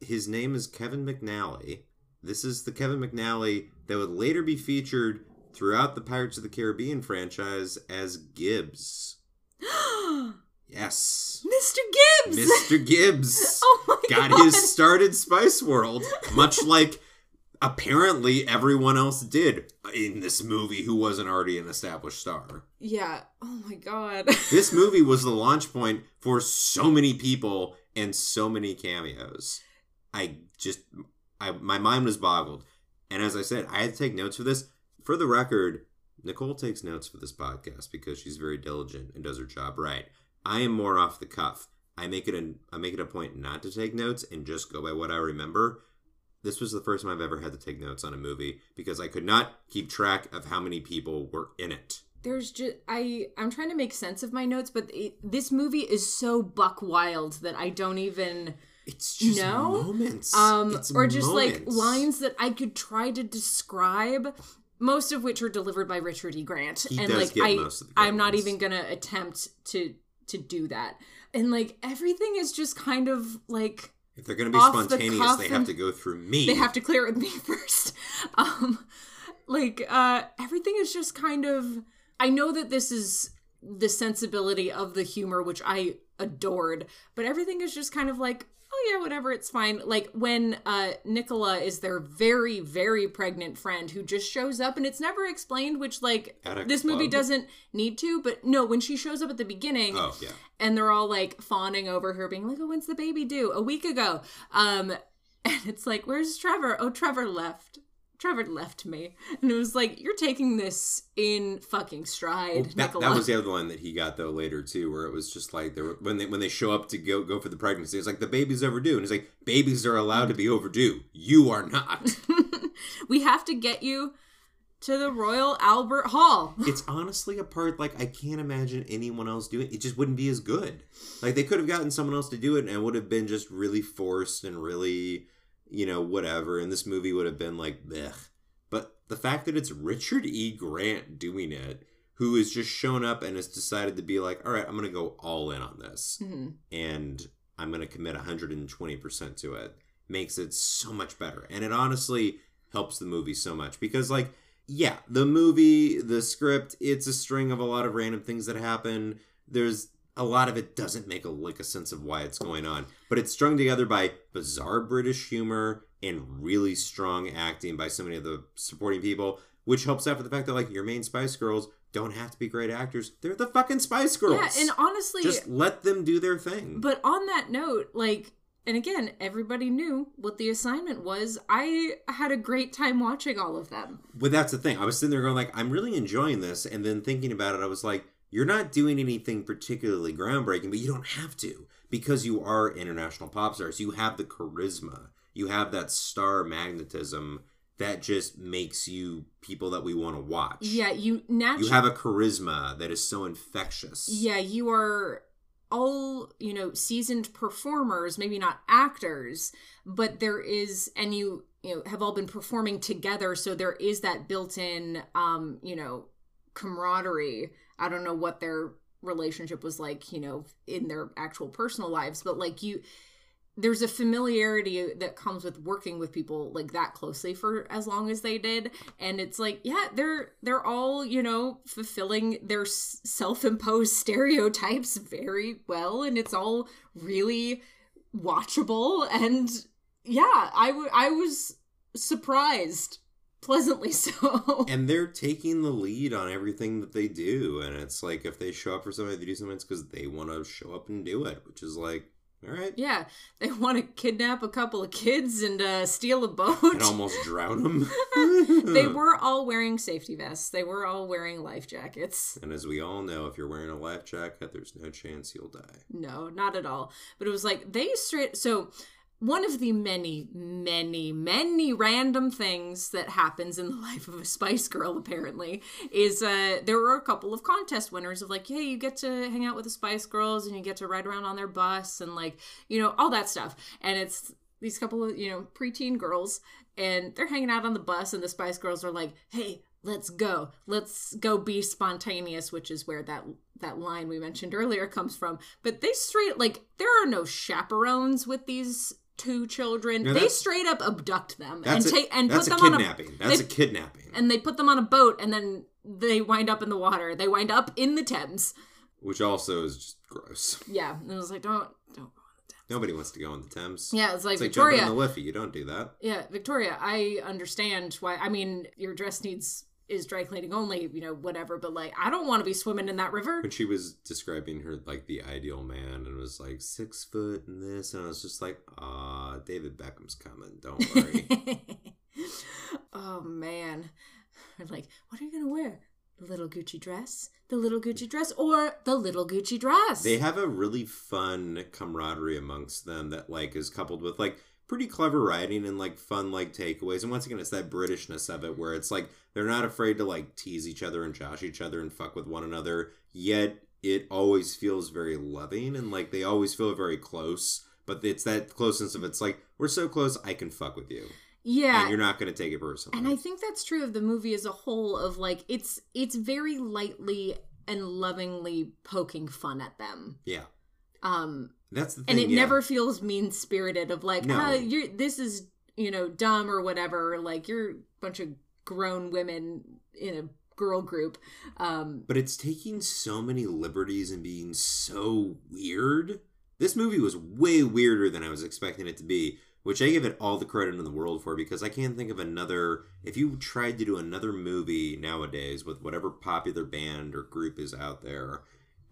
His name is kevin mcnally. This is the kevin mcnally that would later be featured throughout the pirates of the caribbean franchise as gibbs Yes. Mr. Gibbs. Mr. Gibbs Oh my got God. his start in Spice World, much like apparently everyone else did in this movie who wasn't already an established star. Yeah. Oh my god. This movie was the launch point for so many people and so many cameos. I just I my mind was boggled. And as I said, I had to take notes for this. For the record, Nicole takes notes for this podcast because she's very diligent and does her job right. I am more off the cuff. I make it a I make it a point not to take notes and just go by what I remember. This was the first time I've ever had to take notes on a movie because I could not keep track of how many people were in it. There's just I I'm trying to make sense of my notes, but it, this movie is so buck wild that I don't even It's just No? moments. um It's or just like lines that I could try to describe most of which are delivered by Richard E. Grant. He and like i most of the i'm not even gonna attempt to to do that. And like everything is just kind of like If they're going to be off the spontaneous, they have to go through me. they have to clear it with me first. Um, like uh, everything is just kind of. I know that this is the sensibility of the humor, which I adored, but everything is just kind of like, oh yeah, whatever, it's fine. Like when uh, Nicola is their very, very pregnant friend who just shows up, and it's never explained, which like this movie doesn't need to. But no, when she shows up at the beginning, Oh yeah. and they're all like fawning over her being like oh when's the baby due a week ago um and it's like where's trevor oh trevor left trevor left me and it was like you're taking this in fucking stride That, that was the other one that he got though later too, where it was just like they were when they when they show up to go go for the pregnancy, it's like the baby's overdue, and he's like babies are allowed to be overdue. You are not. we have to get you to the royal albert hall it's honestly a part like I can't imagine anyone else doing. It just wouldn't be as good. Like they could have gotten someone else to do it, and it would have been just really forced and really, you know, whatever. And this movie would have been like, blech. But the fact that it's Richard E. Grant doing it, who has just shown up and has decided to be like, all right, I'm gonna go all in on this, Mhm. and I'm gonna commit 120 percent to it, makes it so much better. And it honestly helps the movie so much because like yeah, the movie, the script, it's a string of a lot of random things that happen. There's a lot of it doesn't make a like a sense of why it's going on, but it's strung together by bizarre British humor and really strong acting by so many of the supporting people, which helps out for the fact that like your main Spice Girls don't have to be great actors. They're the fucking Spice Girls. yeah and honestly just let them do their thing. But on that note, like, and again, everybody knew what the assignment was. I had a great time watching all of them. But that's the thing. I was sitting there going like, I'm really enjoying this, and then thinking about it, I was like, you're not doing anything particularly groundbreaking, but you don't have to because you are international pop stars. You have the charisma. You have that star magnetism that just makes you people that we want to watch. Yeah, you naturally. You have a charisma that is so infectious. yeah, you are all you know seasoned performers, maybe not actors, but there is, and you you know have all been performing together, so there is that built-in, um, you know, camaraderie. I don't know what their relationship was like, you know, in their actual personal lives, but like you there's a familiarity that comes with working with people like that closely for as long as they did. And it's like yeah they're they're all you know fulfilling their self-imposed stereotypes very well and it's all really watchable. And yeah i w- I was surprised pleasantly so And they're taking the lead on everything that they do. And it's like if they show up for somebody to do something, it's because they want to show up and do it, which is like, all right. yeah they want to kidnap a couple of kids and uh steal a boat And almost drown them. they were all wearing safety vests. They were all wearing life jackets. And as we all know, if you're wearing a life jacket, there's no chance you'll die. No, not at all. But it was like they straight. So one of the many, many, many random things that happens in the life of a Spice Girl apparently is uh there were a couple of contest winners of like, hey, you get to hang out with the Spice Girls and you get to ride around on their bus and like you know all that stuff. And it's these couple of you know preteen girls and they're hanging out on the bus and the Spice Girls are like, hey. Let's go. Let's go be spontaneous, which is where that that line we mentioned earlier comes from. But they straight like there are no chaperones with these two children. No, they straight up abduct them and take and that's put a them on a kidnapping. that's they- a kidnapping. and they put them on a boat and then they wind up in the water. They wind up in the Thames. which also is just gross. Yeah, and I was like, don't don't. Go on the Thames. Nobody wants to go on the Thames. Yeah, it's like It's like jumping Victoria. in the Liffey. You don't do that. Yeah, Victoria, I understand why. I mean, your dress needs is dry cleaning only, you know, whatever. But like, I don't want to be swimming in that river. When she was describing her like the ideal man and was like six foot and this, and I was just like, ah, David Beckham's coming. Don't worry. oh man, Or like, what are you gonna wear? The little Gucci dress, the little Gucci dress, or the little Gucci dress? they have a really fun camaraderie amongst them that like is coupled with like pretty clever writing and like fun like takeaways. And once again it's that britishness of it where it's like they're not afraid to like tease each other and josh each other and fuck with one another yet it always feels very loving and like they always feel very close but it's that closeness of it's like we're so close i can fuck with you. Yeah, and you're not going to take it personally. And I think that's true of the movie as a whole of like it's it's very lightly and lovingly poking fun at them. yeah. Um that's the thing and it yeah. never feels mean-spirited of like No. ah, you're this is, you know, dumb or whatever, like you're a bunch of grown women in a girl group. Um but it's taking so many liberties and being so weird. This movie was way weirder than I was expecting it to be, which I give it all the credit in the world for because I can't think of another. If you tried to do another movie nowadays with whatever popular band or group is out there,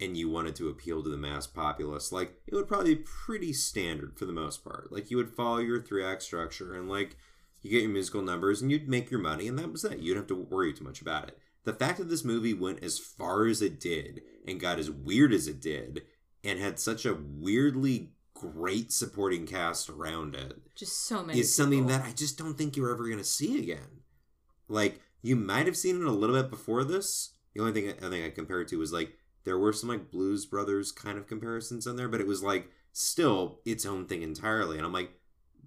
and you wanted to appeal to the mass populace, like it would probably be pretty standard for the most part. Like you would follow your three act structure and like you get your musical numbers and you'd make your money and that was it. You'd have to worry too much about it. The fact that this movie went as far as it did and got as weird as it did and had such a weirdly great supporting cast around it just so many is something people. that I just don't think you're ever going to see again. Like you might have seen it a little bit before this. The only thing I think I compare it to was like there were some like Blues Brothers kind of comparisons in there, but it was like still its own thing entirely. And I'm like,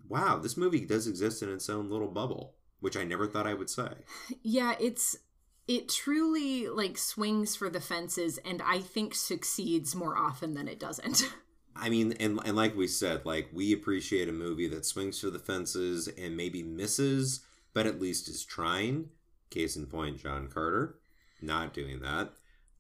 wow, this movie does exist in its own little bubble, which I never thought I would say. Yeah, it's it truly like swings for the fences and I think succeeds more often than it doesn't. I mean, and and like we said, like we appreciate a movie that swings for the fences and maybe misses, but at least is trying. Case in point, John Carter, not doing that.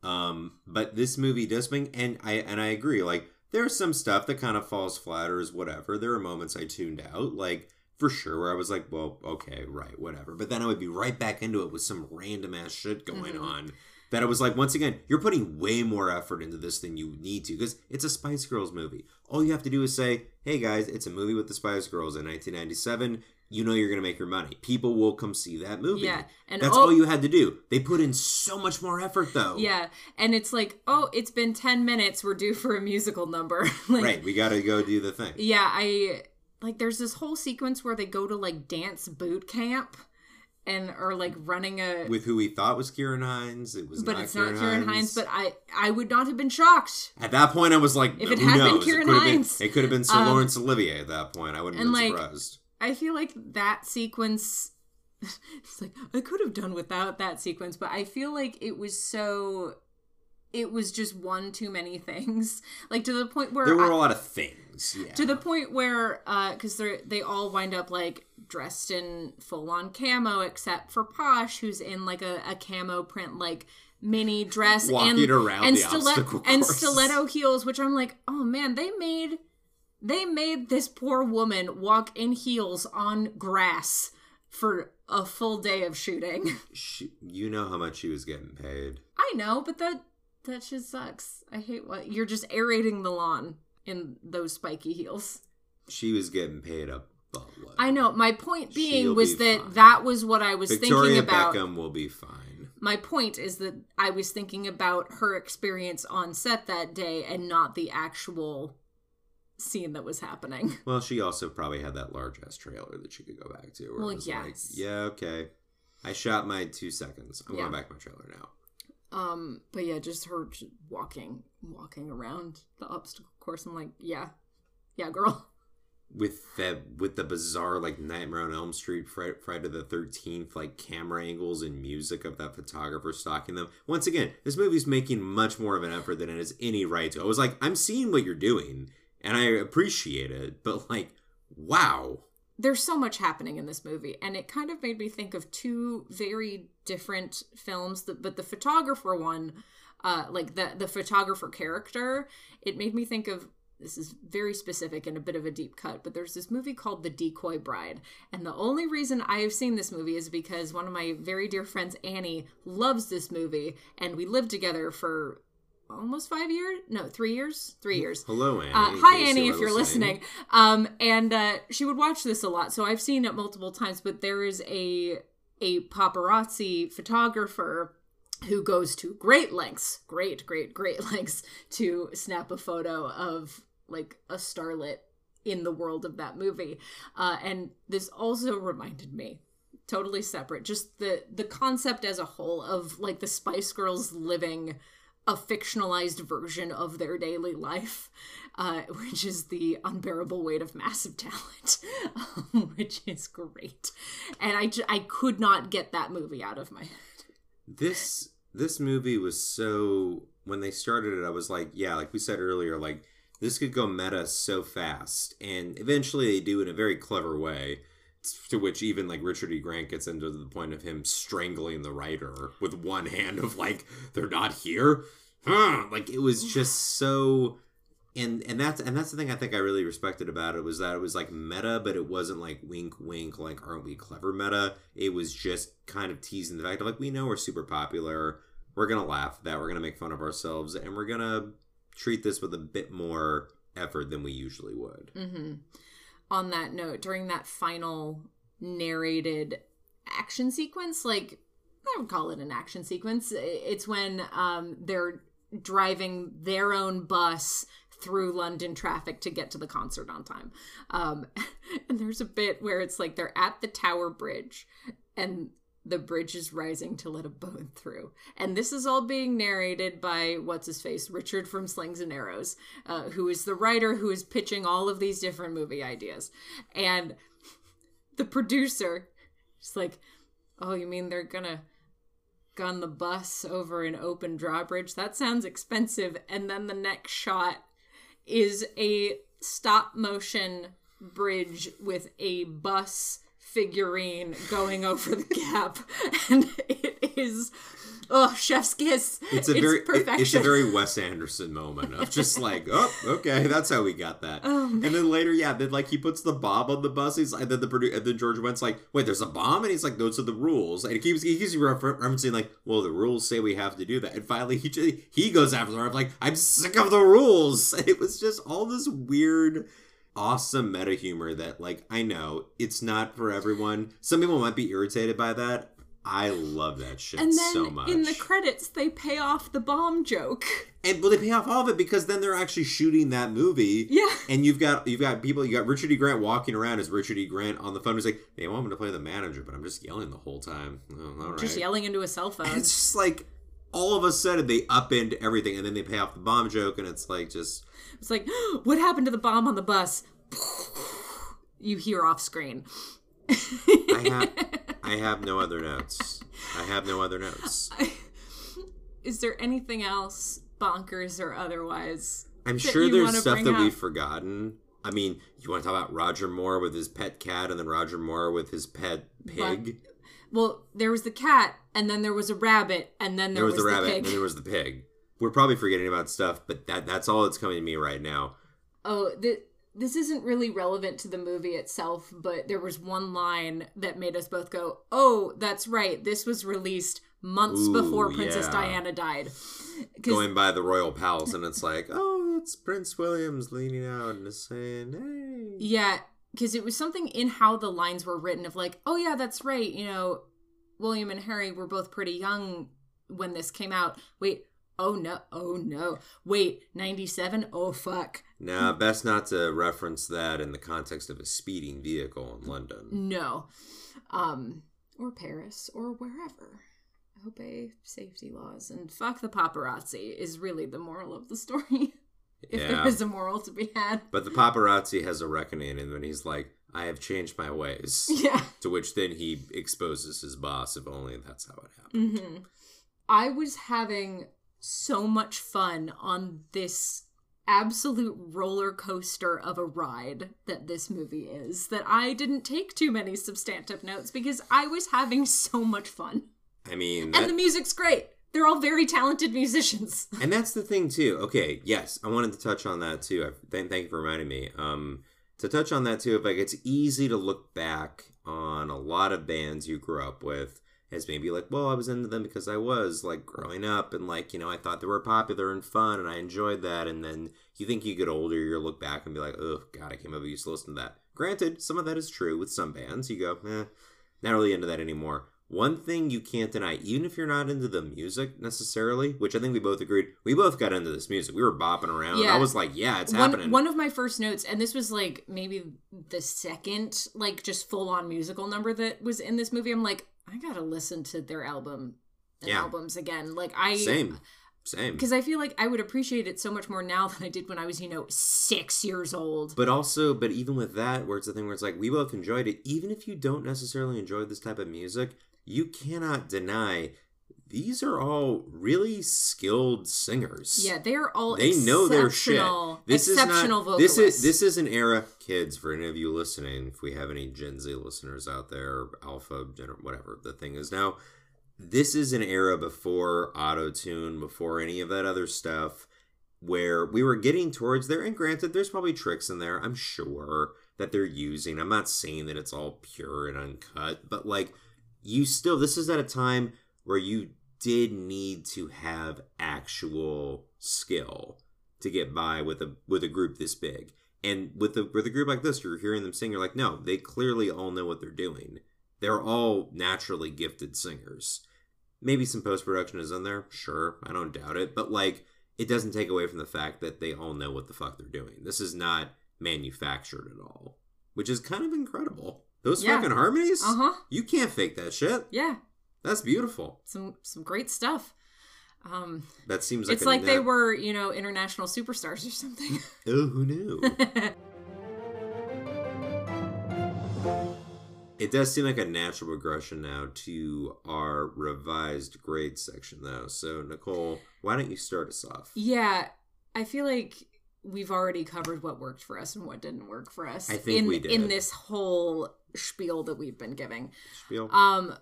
Um, but this movie does swing, and I and I agree. Like there's some stuff that kind of falls flat or is whatever. There are moments I tuned out, like for sure, where I was like, well, okay, right, whatever. But then I would be right back into it with some random ass shit going Mhm. on that I was like, once again, you're putting way more effort into this than you need to because it's a Spice Girls movie. All you have to do is say, hey guys, it's a movie with the Spice Girls in 1997. You know you're going to make your money. People will come see that movie. Yeah, and That's all- all you had to do. They put in so much more effort though. yeah, and it's like, "Oh, it's been 10 minutes, we're due for a musical number." like Right. We got to go do the thing. Yeah, I like there's this whole sequence where they go to like dance boot camp and are like running a With who we thought was Ciarán Hinds. It was but not it's Kieran not Ciarán Hinds. Hines. But I I would not have been shocked. At that point, I was like, If it who had been knows? Kieran it Hines. been, it could have been Sir Um, Laurence Olivier at that point. I wouldn't have been like, surprised. I feel like that sequence it's like I could have done without that sequence, but I feel like it was so it was just one too many things. Like to the point where There were I- a lot of things. Yeah. to the point where uh because they they all wind up like dressed in full on camo except for posh who's in like a, a camo print like mini dress Walking and around and, the stile- obstacle and stiletto heels which i'm like oh man they made they made this poor woman walk in heels on grass for a full day of shooting she, you know how much she was getting paid. i know but that that just sucks i hate what you're just aerating the lawn in those spiky heels She was getting paid a buttload. I know. My point being She'll was be that fine. that was what I was Victoria thinking about. Beckham will be fine. My point is that I was thinking about her experience on set that day and not the actual scene that was happening. Well, she also probably had that large ass trailer that she could go back to. Well, yes. like, yeah, okay. I shot my two seconds. I'm Yeah. going back to my trailer now. Um, but yeah, just her walking, walking around the obstacle course. I'm like, yeah, yeah, girl. With that, with the bizarre like Nightmare on Elm Street, Fri- Friday the Thirteenth, like camera angles and music of that photographer stalking them. Once again, this movie's making much more of an effort than it has any right to. I was like, I'm seeing what you're doing, and I appreciate it, but like, wow. There's so much happening in this movie, and it kind of made me think of two very different films. That, but the photographer one, uh, like the the photographer character, it made me think of this is very specific and a bit of a deep cut, but there's this movie called The Decoy Bride. And the only reason I have seen this movie is because one of my very dear friends, Annie, loves this movie. And we lived together for almost five years no three years three years hello annie uh, hi annie if you're listening, listening. um and uh she would watch this a lot so i've seen it multiple times but there is a a paparazzi photographer who goes to great lengths great great great lengths to snap a photo of like a starlet in the world of that movie. Uh, and this also reminded me totally separate just the the concept as a whole of like the spice girls living a fictionalized version of their daily life uh, which is the unbearable weight of massive talent um, which is great. And I, I could not get that movie out of my head. This this movie was so when they started it i was like yeah like we said earlier like this could go meta so fast. And eventually they do in a very clever way to which even like richard e grant gets into the point of him strangling the writer with one hand of like they're not here huh. like it was just so and and that's and that's the thing i think i really respected about it was that it was like meta but it wasn't like wink wink like aren't we clever meta it was just kind of teasing the fact of like we know we're super popular we're gonna laugh at that we're gonna make fun of ourselves and we're gonna treat this with a bit more effort than we usually would. Mm-hmm. On that note, during that final narrated action sequence, like I would call it an action sequence. It's when um, they're driving their own bus through London traffic to get to the concert on time. Um, and there's a bit where it's like they're at the Tower Bridge and the bridge is rising to let a boat through. And this is all being narrated by what's his face, Richard from Slings and Arrows, uh, who is the writer who is pitching all of these different movie ideas. And the producer is like, Oh, you mean they're gonna gun the bus over an open drawbridge? That sounds expensive. And then the next shot is a stop motion bridge with a bus figurine going over the gap, and it is oh chef's kiss. It's a it's very perfection. it's a very Wes Anderson moment of just like oh okay that's how we got that. Oh, and then later yeah then like he puts the bomb on the bus. He's and then the produ- and then George Wendt's like wait there's a bomb and he's like those are the rules and he keeps he keeps refer- referencing like well the rules say we have to do that and finally he he goes after her. I'm like I'm sick of the rules. It was just all this weird awesome meta humor that like I know it's not for everyone. Some people might be irritated by that. I love that shit and then so much. In the credits, they pay off the bomb joke. And well, they pay off all of it because then they're actually shooting that movie. Yeah. And you've got you've got people. You got Richard E. Grant walking around as Richard E. Grant on the phone. He's like, "They want me to play the manager, but I'm just yelling the whole time." Oh, all right. Just yelling into a cell phone. And it's just like all of a sudden they upend everything, and then they pay off the bomb joke, and it's like just. It's like, what happened to the bomb on the bus? you hear off screen. I have I have no other notes. I have no other notes. Is there anything else bonkers or otherwise? I'm sure there's stuff that up? we've forgotten. I mean, you want to talk about Roger Moore with his pet cat and then Roger Moore with his pet pig? Well, there was the cat and then there was a rabbit and then there, there was, was, the, the rabbit pig. and then there was the pig. We're probably forgetting about stuff, but that that's all that's coming to me right now. Oh, the this isn't really relevant to the movie itself, but there was one line that made us both go, "Oh, that's right. This was released months Ooh, before Princess yeah. Diana died." Going by the royal palace, and it's like, "Oh, it's Prince William's leaning out and saying, hey." Yeah, because it was something in how the lines were written of like, "Oh yeah, that's right. You know, William and Harry were both pretty young when this came out. Wait, oh no, oh no. Wait, 97? Oh fuck." Now, best not to reference that in the context of a speeding vehicle in London. No. Um, or Paris, or wherever. Obey safety laws and fuck the paparazzi is really the moral of the story. if yeah. there is a moral to be had. But the paparazzi has a reckoning, and when he's like, I have changed my ways. Yeah. To which then he exposes his boss, if only that's how it happened. Mm-hmm. I was having so much fun on this absolute roller coaster of a ride that this movie is that I didn't take too many substantive notes because I was having so much fun. I mean, that, and the music's great. They're all very talented musicians. and that's the thing too. Okay, yes, I wanted to touch on that too. Thank, thank you for reminding me. Um, to touch on that too, like it's easy to look back on a lot of bands you grew up with as maybe like, well, I was into them because I was like growing up and like you know I thought they were popular and fun and I enjoyed that. And then you think you get older, you look back and be like, oh god, I can't believe used to listen to that. Granted, some of that is true with some bands. You go, eh, not really into that anymore. One thing you can't deny, even if you're not into the music necessarily, which I think we both agreed, we both got into this music. We were bopping around. Yeah. I was like, yeah, it's one, happening. one of my first notes, and this was like maybe the second, like just full on musical number that was in this movie. I'm like, I gotta listen to their album and Yeah. albums again. Like I Same. Same. because I feel like I would appreciate it so much more now than I did when I was, you know, six years old. But also, but even with that, where it's the thing where it's like, we both enjoyed it, even if you don't necessarily enjoy this type of music, you cannot deny these are all really skilled singers. yeah, they are all they know their shit. exceptional- This is not. This is this is an era, kids. For any of you listening, if we have any Gen Z listeners out there, Alpha, whatever the thing is now, this is an era before auto tune, before any of that other stuff, where we were getting towards there. And granted, there's probably tricks in there. I'm sure that they're using. I'm not saying that it's all pure and uncut, but like you still, this is at a time where you did need to have actual skill to get by with a with a group this big. And with a with a group like this, you're hearing them sing. You're like, no, they clearly all know what they're doing. They're all naturally gifted singers. Maybe some post production is in there, sure, I don't doubt it. But like, it doesn't take away from the fact that they all know what the fuck they're doing. This is not manufactured at all, which is kind of incredible. Those Yeah. fucking harmonies, Uh huh. you can't fake that shit. Yeah, That's beautiful. some some great stuff. Um, That seems like it's like they were, you know, international superstars or something. Oh, who knew? it does seem like a natural progression now to our revised grade section, though. So, Nicole, why don't you start us off? yeah, I feel like we've already covered what worked for us and what didn't work for us. I think in, we did. in this whole spiel that we've been giving. Spiel. Um,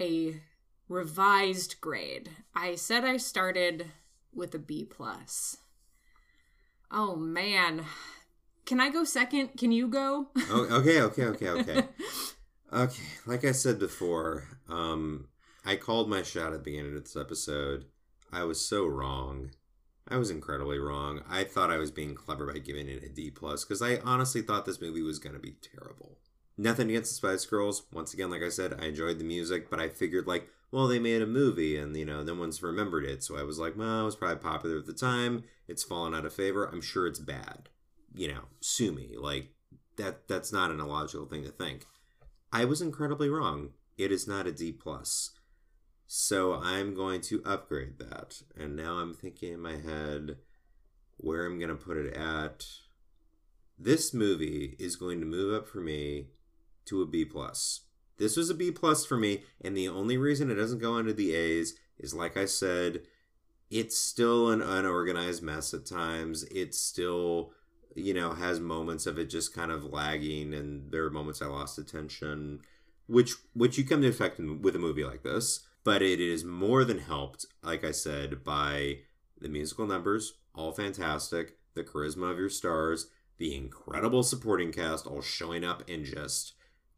a revised grade. I said I started with a B plus. Oh man, can I go second? Can you go? oh, okay, okay, okay, okay. Okay, like I said before, um, I called my shot at the beginning of this episode. I was so wrong. I was incredibly wrong. I thought I was being clever by giving it a D plus because I honestly thought this movie was going to be terrible. Nothing against the Spice Girls. Once again, like I said, I enjoyed the music, but I figured like, well, they made a movie and you know no one's remembered it, so I was like, well, it was probably popular at the time. It's fallen out of favor. I'm sure it's bad. You know, sue me. Like that. That's not an illogical thing to think. I was incredibly wrong. It is not a D plus. So I'm going to upgrade that. And now I'm thinking in my head where I'm going to put it at. This movie is going to move up for me to a B plus. This was a B plus for me, and the only reason it doesn't go into the A's is like I said, it's still an unorganized mess at times. It's still, you know, has moments of it just kind of lagging, and there are moments I lost attention, which which you come to expect with a movie like this. But it is more than helped, like I said, by the musical numbers, all fantastic, the charisma of your stars, the incredible supporting cast, all showing up and just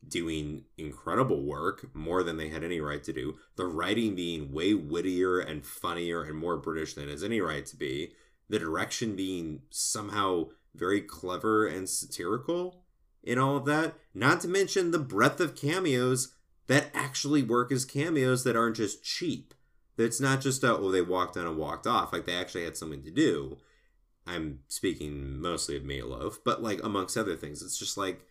doing incredible work, more than they had any right to do. The writing being way wittier and funnier and more British than it has any right to be. The direction being somehow very clever and satirical in all of that. Not to mention the breadth of cameos that actually work as cameos that aren't just cheap. That's not just a, oh, they walked on and walked off. Like they actually had something to do. I'm speaking mostly of Meatloaf, but like amongst other things, it's just like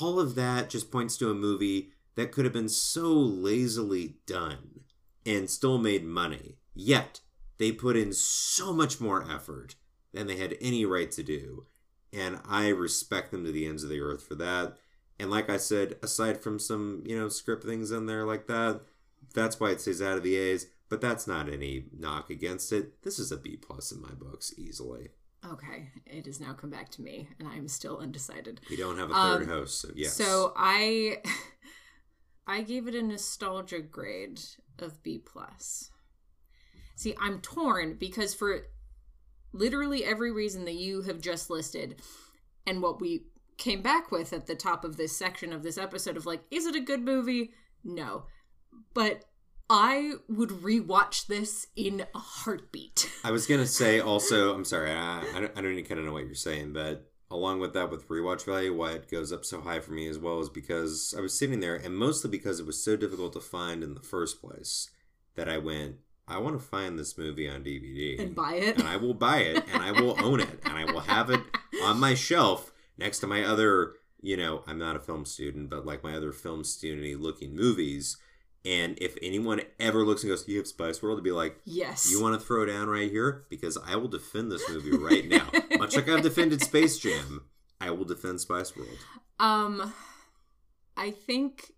all of that just points to a movie that could have been so lazily done and still made money. Yet they put in so much more effort than they had any right to do. And I respect them to the ends of the earth for that. And like I said, aside from some, you know, script things in there like that, that's why it stays out of the A's. But that's not any knock against it. This is a B plus in my books, easily. Okay, it has now come back to me, and I'm still undecided. We don't have a third Um, host, so yes. So I, I gave it a nostalgia grade of B plus. See, I'm torn because for literally every reason that you have just listed, and what we came back with at the top of this section of this episode of like, is it a good movie? No. But I would rewatch this in a heartbeat. I was gonna say also, I'm sorry, I, I don't, I don't even kind of know what you're saying, but along with that, with rewatch value, why it goes up so high for me as well is because I was sitting there, and mostly because it was so difficult to find in the first place, that I went, I want to find this movie on DVD and buy it, and I will buy it, and I will own it, and I will have it on my shelf next to my other, you know, I'm not a film student, but like my other film studenty looking movies and if anyone ever looks and goes, "You have Spice World," to be like, "Yes, you want to throw down right here because I will defend this movie right now." Much like I've defended Space Jam, I will defend Spice World. Um, I think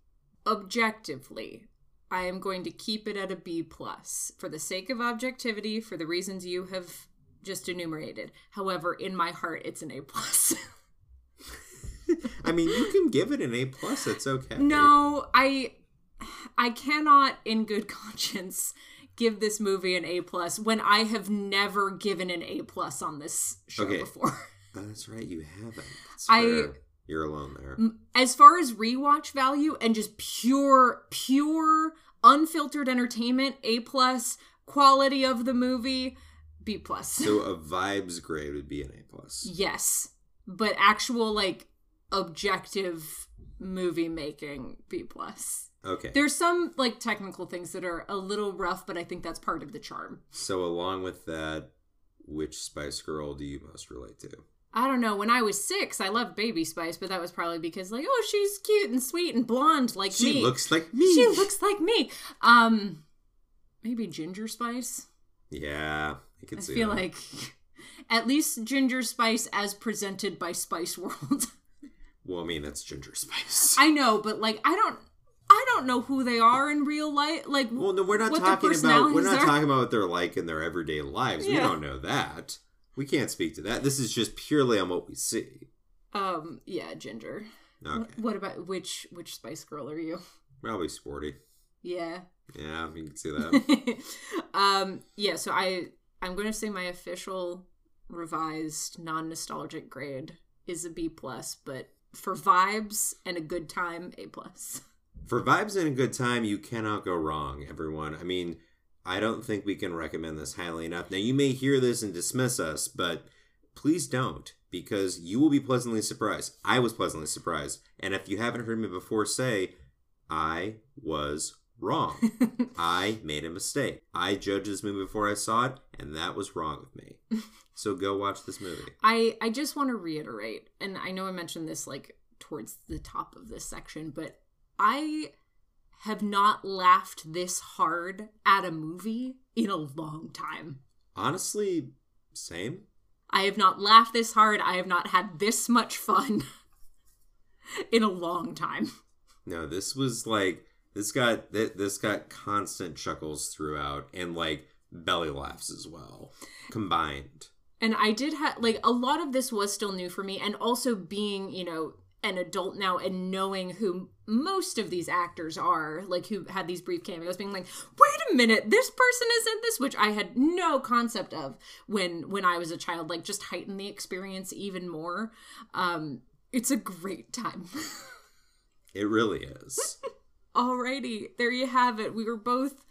objectively, I am going to keep it at a B plus for the sake of objectivity, for the reasons you have just enumerated. However, in my heart, it's an A plus. I mean, you can give it an A plus. It's okay. No, I I cannot, in good conscience, give this movie an A plus when I have never given an A plus on this show okay. before. Oh, that's right, you haven't. I you're alone there. As far as rewatch value and just pure, pure, unfiltered entertainment, A plus. Quality of the movie, B plus. So a vibes grade would be an A plus. Yes, but actual like objective movie making, B plus. Okay. There's some like technical things that are a little rough, but I think that's part of the charm. So along with that, which Spice Girl do you most relate to? I don't know. When I was six, I loved Baby Spice, but that was probably because like, oh, she's cute and sweet and blonde like she me. She looks like me. She looks like me. Um, maybe Ginger Spice. Yeah, I can I see. I feel that. like at least Ginger Spice as presented by Spice World. well, I mean that's Ginger Spice. I know, but like I don't. I don't know who they are in real life. Like, well, no, we're not talking about we're not are. talking about what they're like in their everyday lives. Yeah. We don't know that. We can't speak to that. This is just purely on what we see. Um. Yeah, Ginger. Okay. What about which which Spice Girl are you? Probably sporty. Yeah. Yeah, you can see that. um. Yeah. So I I'm going to say my official revised non nostalgic grade is a B plus, but for vibes and a good time, A plus for vibes and a good time, you cannot go wrong, everyone. I mean, I don't think we can recommend this highly enough. Now, you may hear this and dismiss us, but please don't, because you will be pleasantly surprised. I was pleasantly surprised. And if you haven't heard me before say, I was wrong. I made a mistake. I judged this movie before I saw it, and that was wrong with me. So go watch this movie. I, I just want to reiterate, and I know I mentioned this like towards the top of this section, but I have not laughed this hard at a movie in a long time. Honestly, same. I have not laughed this hard. I have not had this much fun in a long time. No, this was like this got this got constant chuckles throughout and like belly laughs as well combined. And I did have like a lot of this was still new for me and also being, you know, an adult now and knowing who most of these actors are, like who had these brief cameos, being like, wait a minute, this person is in this, which I had no concept of when when I was a child, like just heighten the experience even more. Um, it's a great time. it really is. Alrighty, there you have it. We were both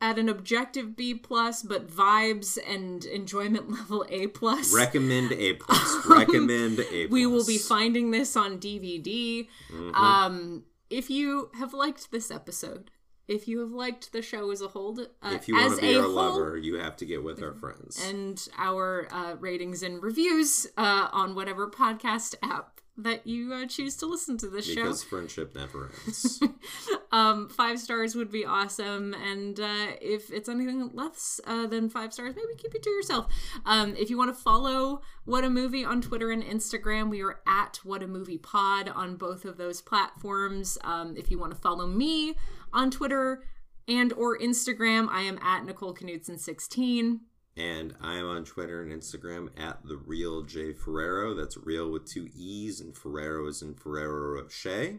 at an objective B plus, but vibes and enjoyment level A plus. Recommend A plus. Recommend A plus. We will be finding this on DVD. Mm-hmm. Um, if you have liked this episode, if you have liked the show as a whole, uh, if you want to be our whole, lover, you have to get with our friends and our uh, ratings and reviews uh, on whatever podcast app that you uh, choose to listen to this because show. Because friendship never ends. um, five stars would be awesome. And uh, if it's anything less uh, than five stars, maybe keep it to yourself. Um, if you want to follow What a Movie on Twitter and Instagram, we are at What a Movie Pod on both of those platforms. Um, if you want to follow me on Twitter and or Instagram, I am at Nicole Knudsen 16 and I am on Twitter and Instagram at the real J Ferrero. That's real with two E's, and Ferrero is in Ferrero Rocher.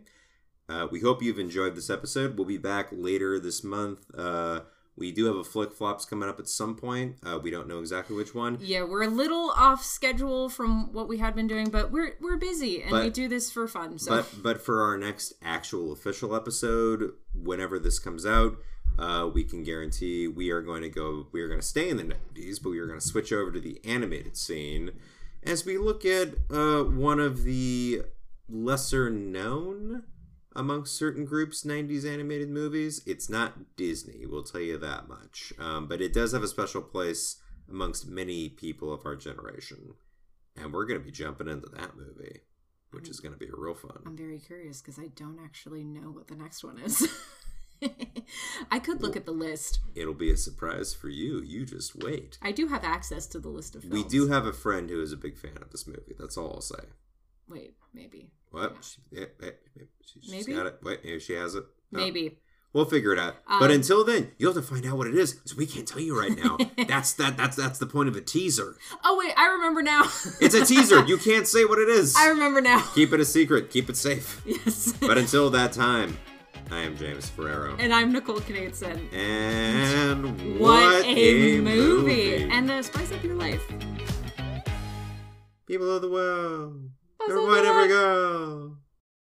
Uh, we hope you've enjoyed this episode. We'll be back later this month uh, We do have a flick flops coming up at some point. Uh, we don't know exactly which one. Yeah, we're a little off schedule from what we had been doing, but we're we're busy and we do this for fun. So But but for our next actual official episode, whenever this comes out, uh, we can guarantee we are going to go. We are going to stay in the nineties, but we are going to switch over to the animated scene as we look at uh, one of the lesser known amongst certain groups 90s animated movies it's not disney we'll tell you that much um, but it does have a special place amongst many people of our generation and we're going to be jumping into that movie which is going to be real fun I'm very curious because I don't actually know what the next one is. I could look at the list. It'll be a surprise for you. You just wait. I do have access to the list of films. We do have a friend who is a big fan of this movie. That's all I'll say. Wait, maybe. What? She, yeah, yeah, yeah, she, she's Maybe? got it. Wait, maybe she has it. No. Maybe. We'll figure it out. Um, but until then, you'll have to find out what it is because we can't tell you right now. that's that. That's that's the point of a teaser. Oh wait, I remember now. It's a teaser. You can't say what it is. I remember now. Keep it a secret. Keep it safe. Yes. But until that time, I am James Ferrero. and I'm Nicole Knudsen. And What, a, movie. And uh, spice up your life. People of the world, Buzz wherever of the ever world. go.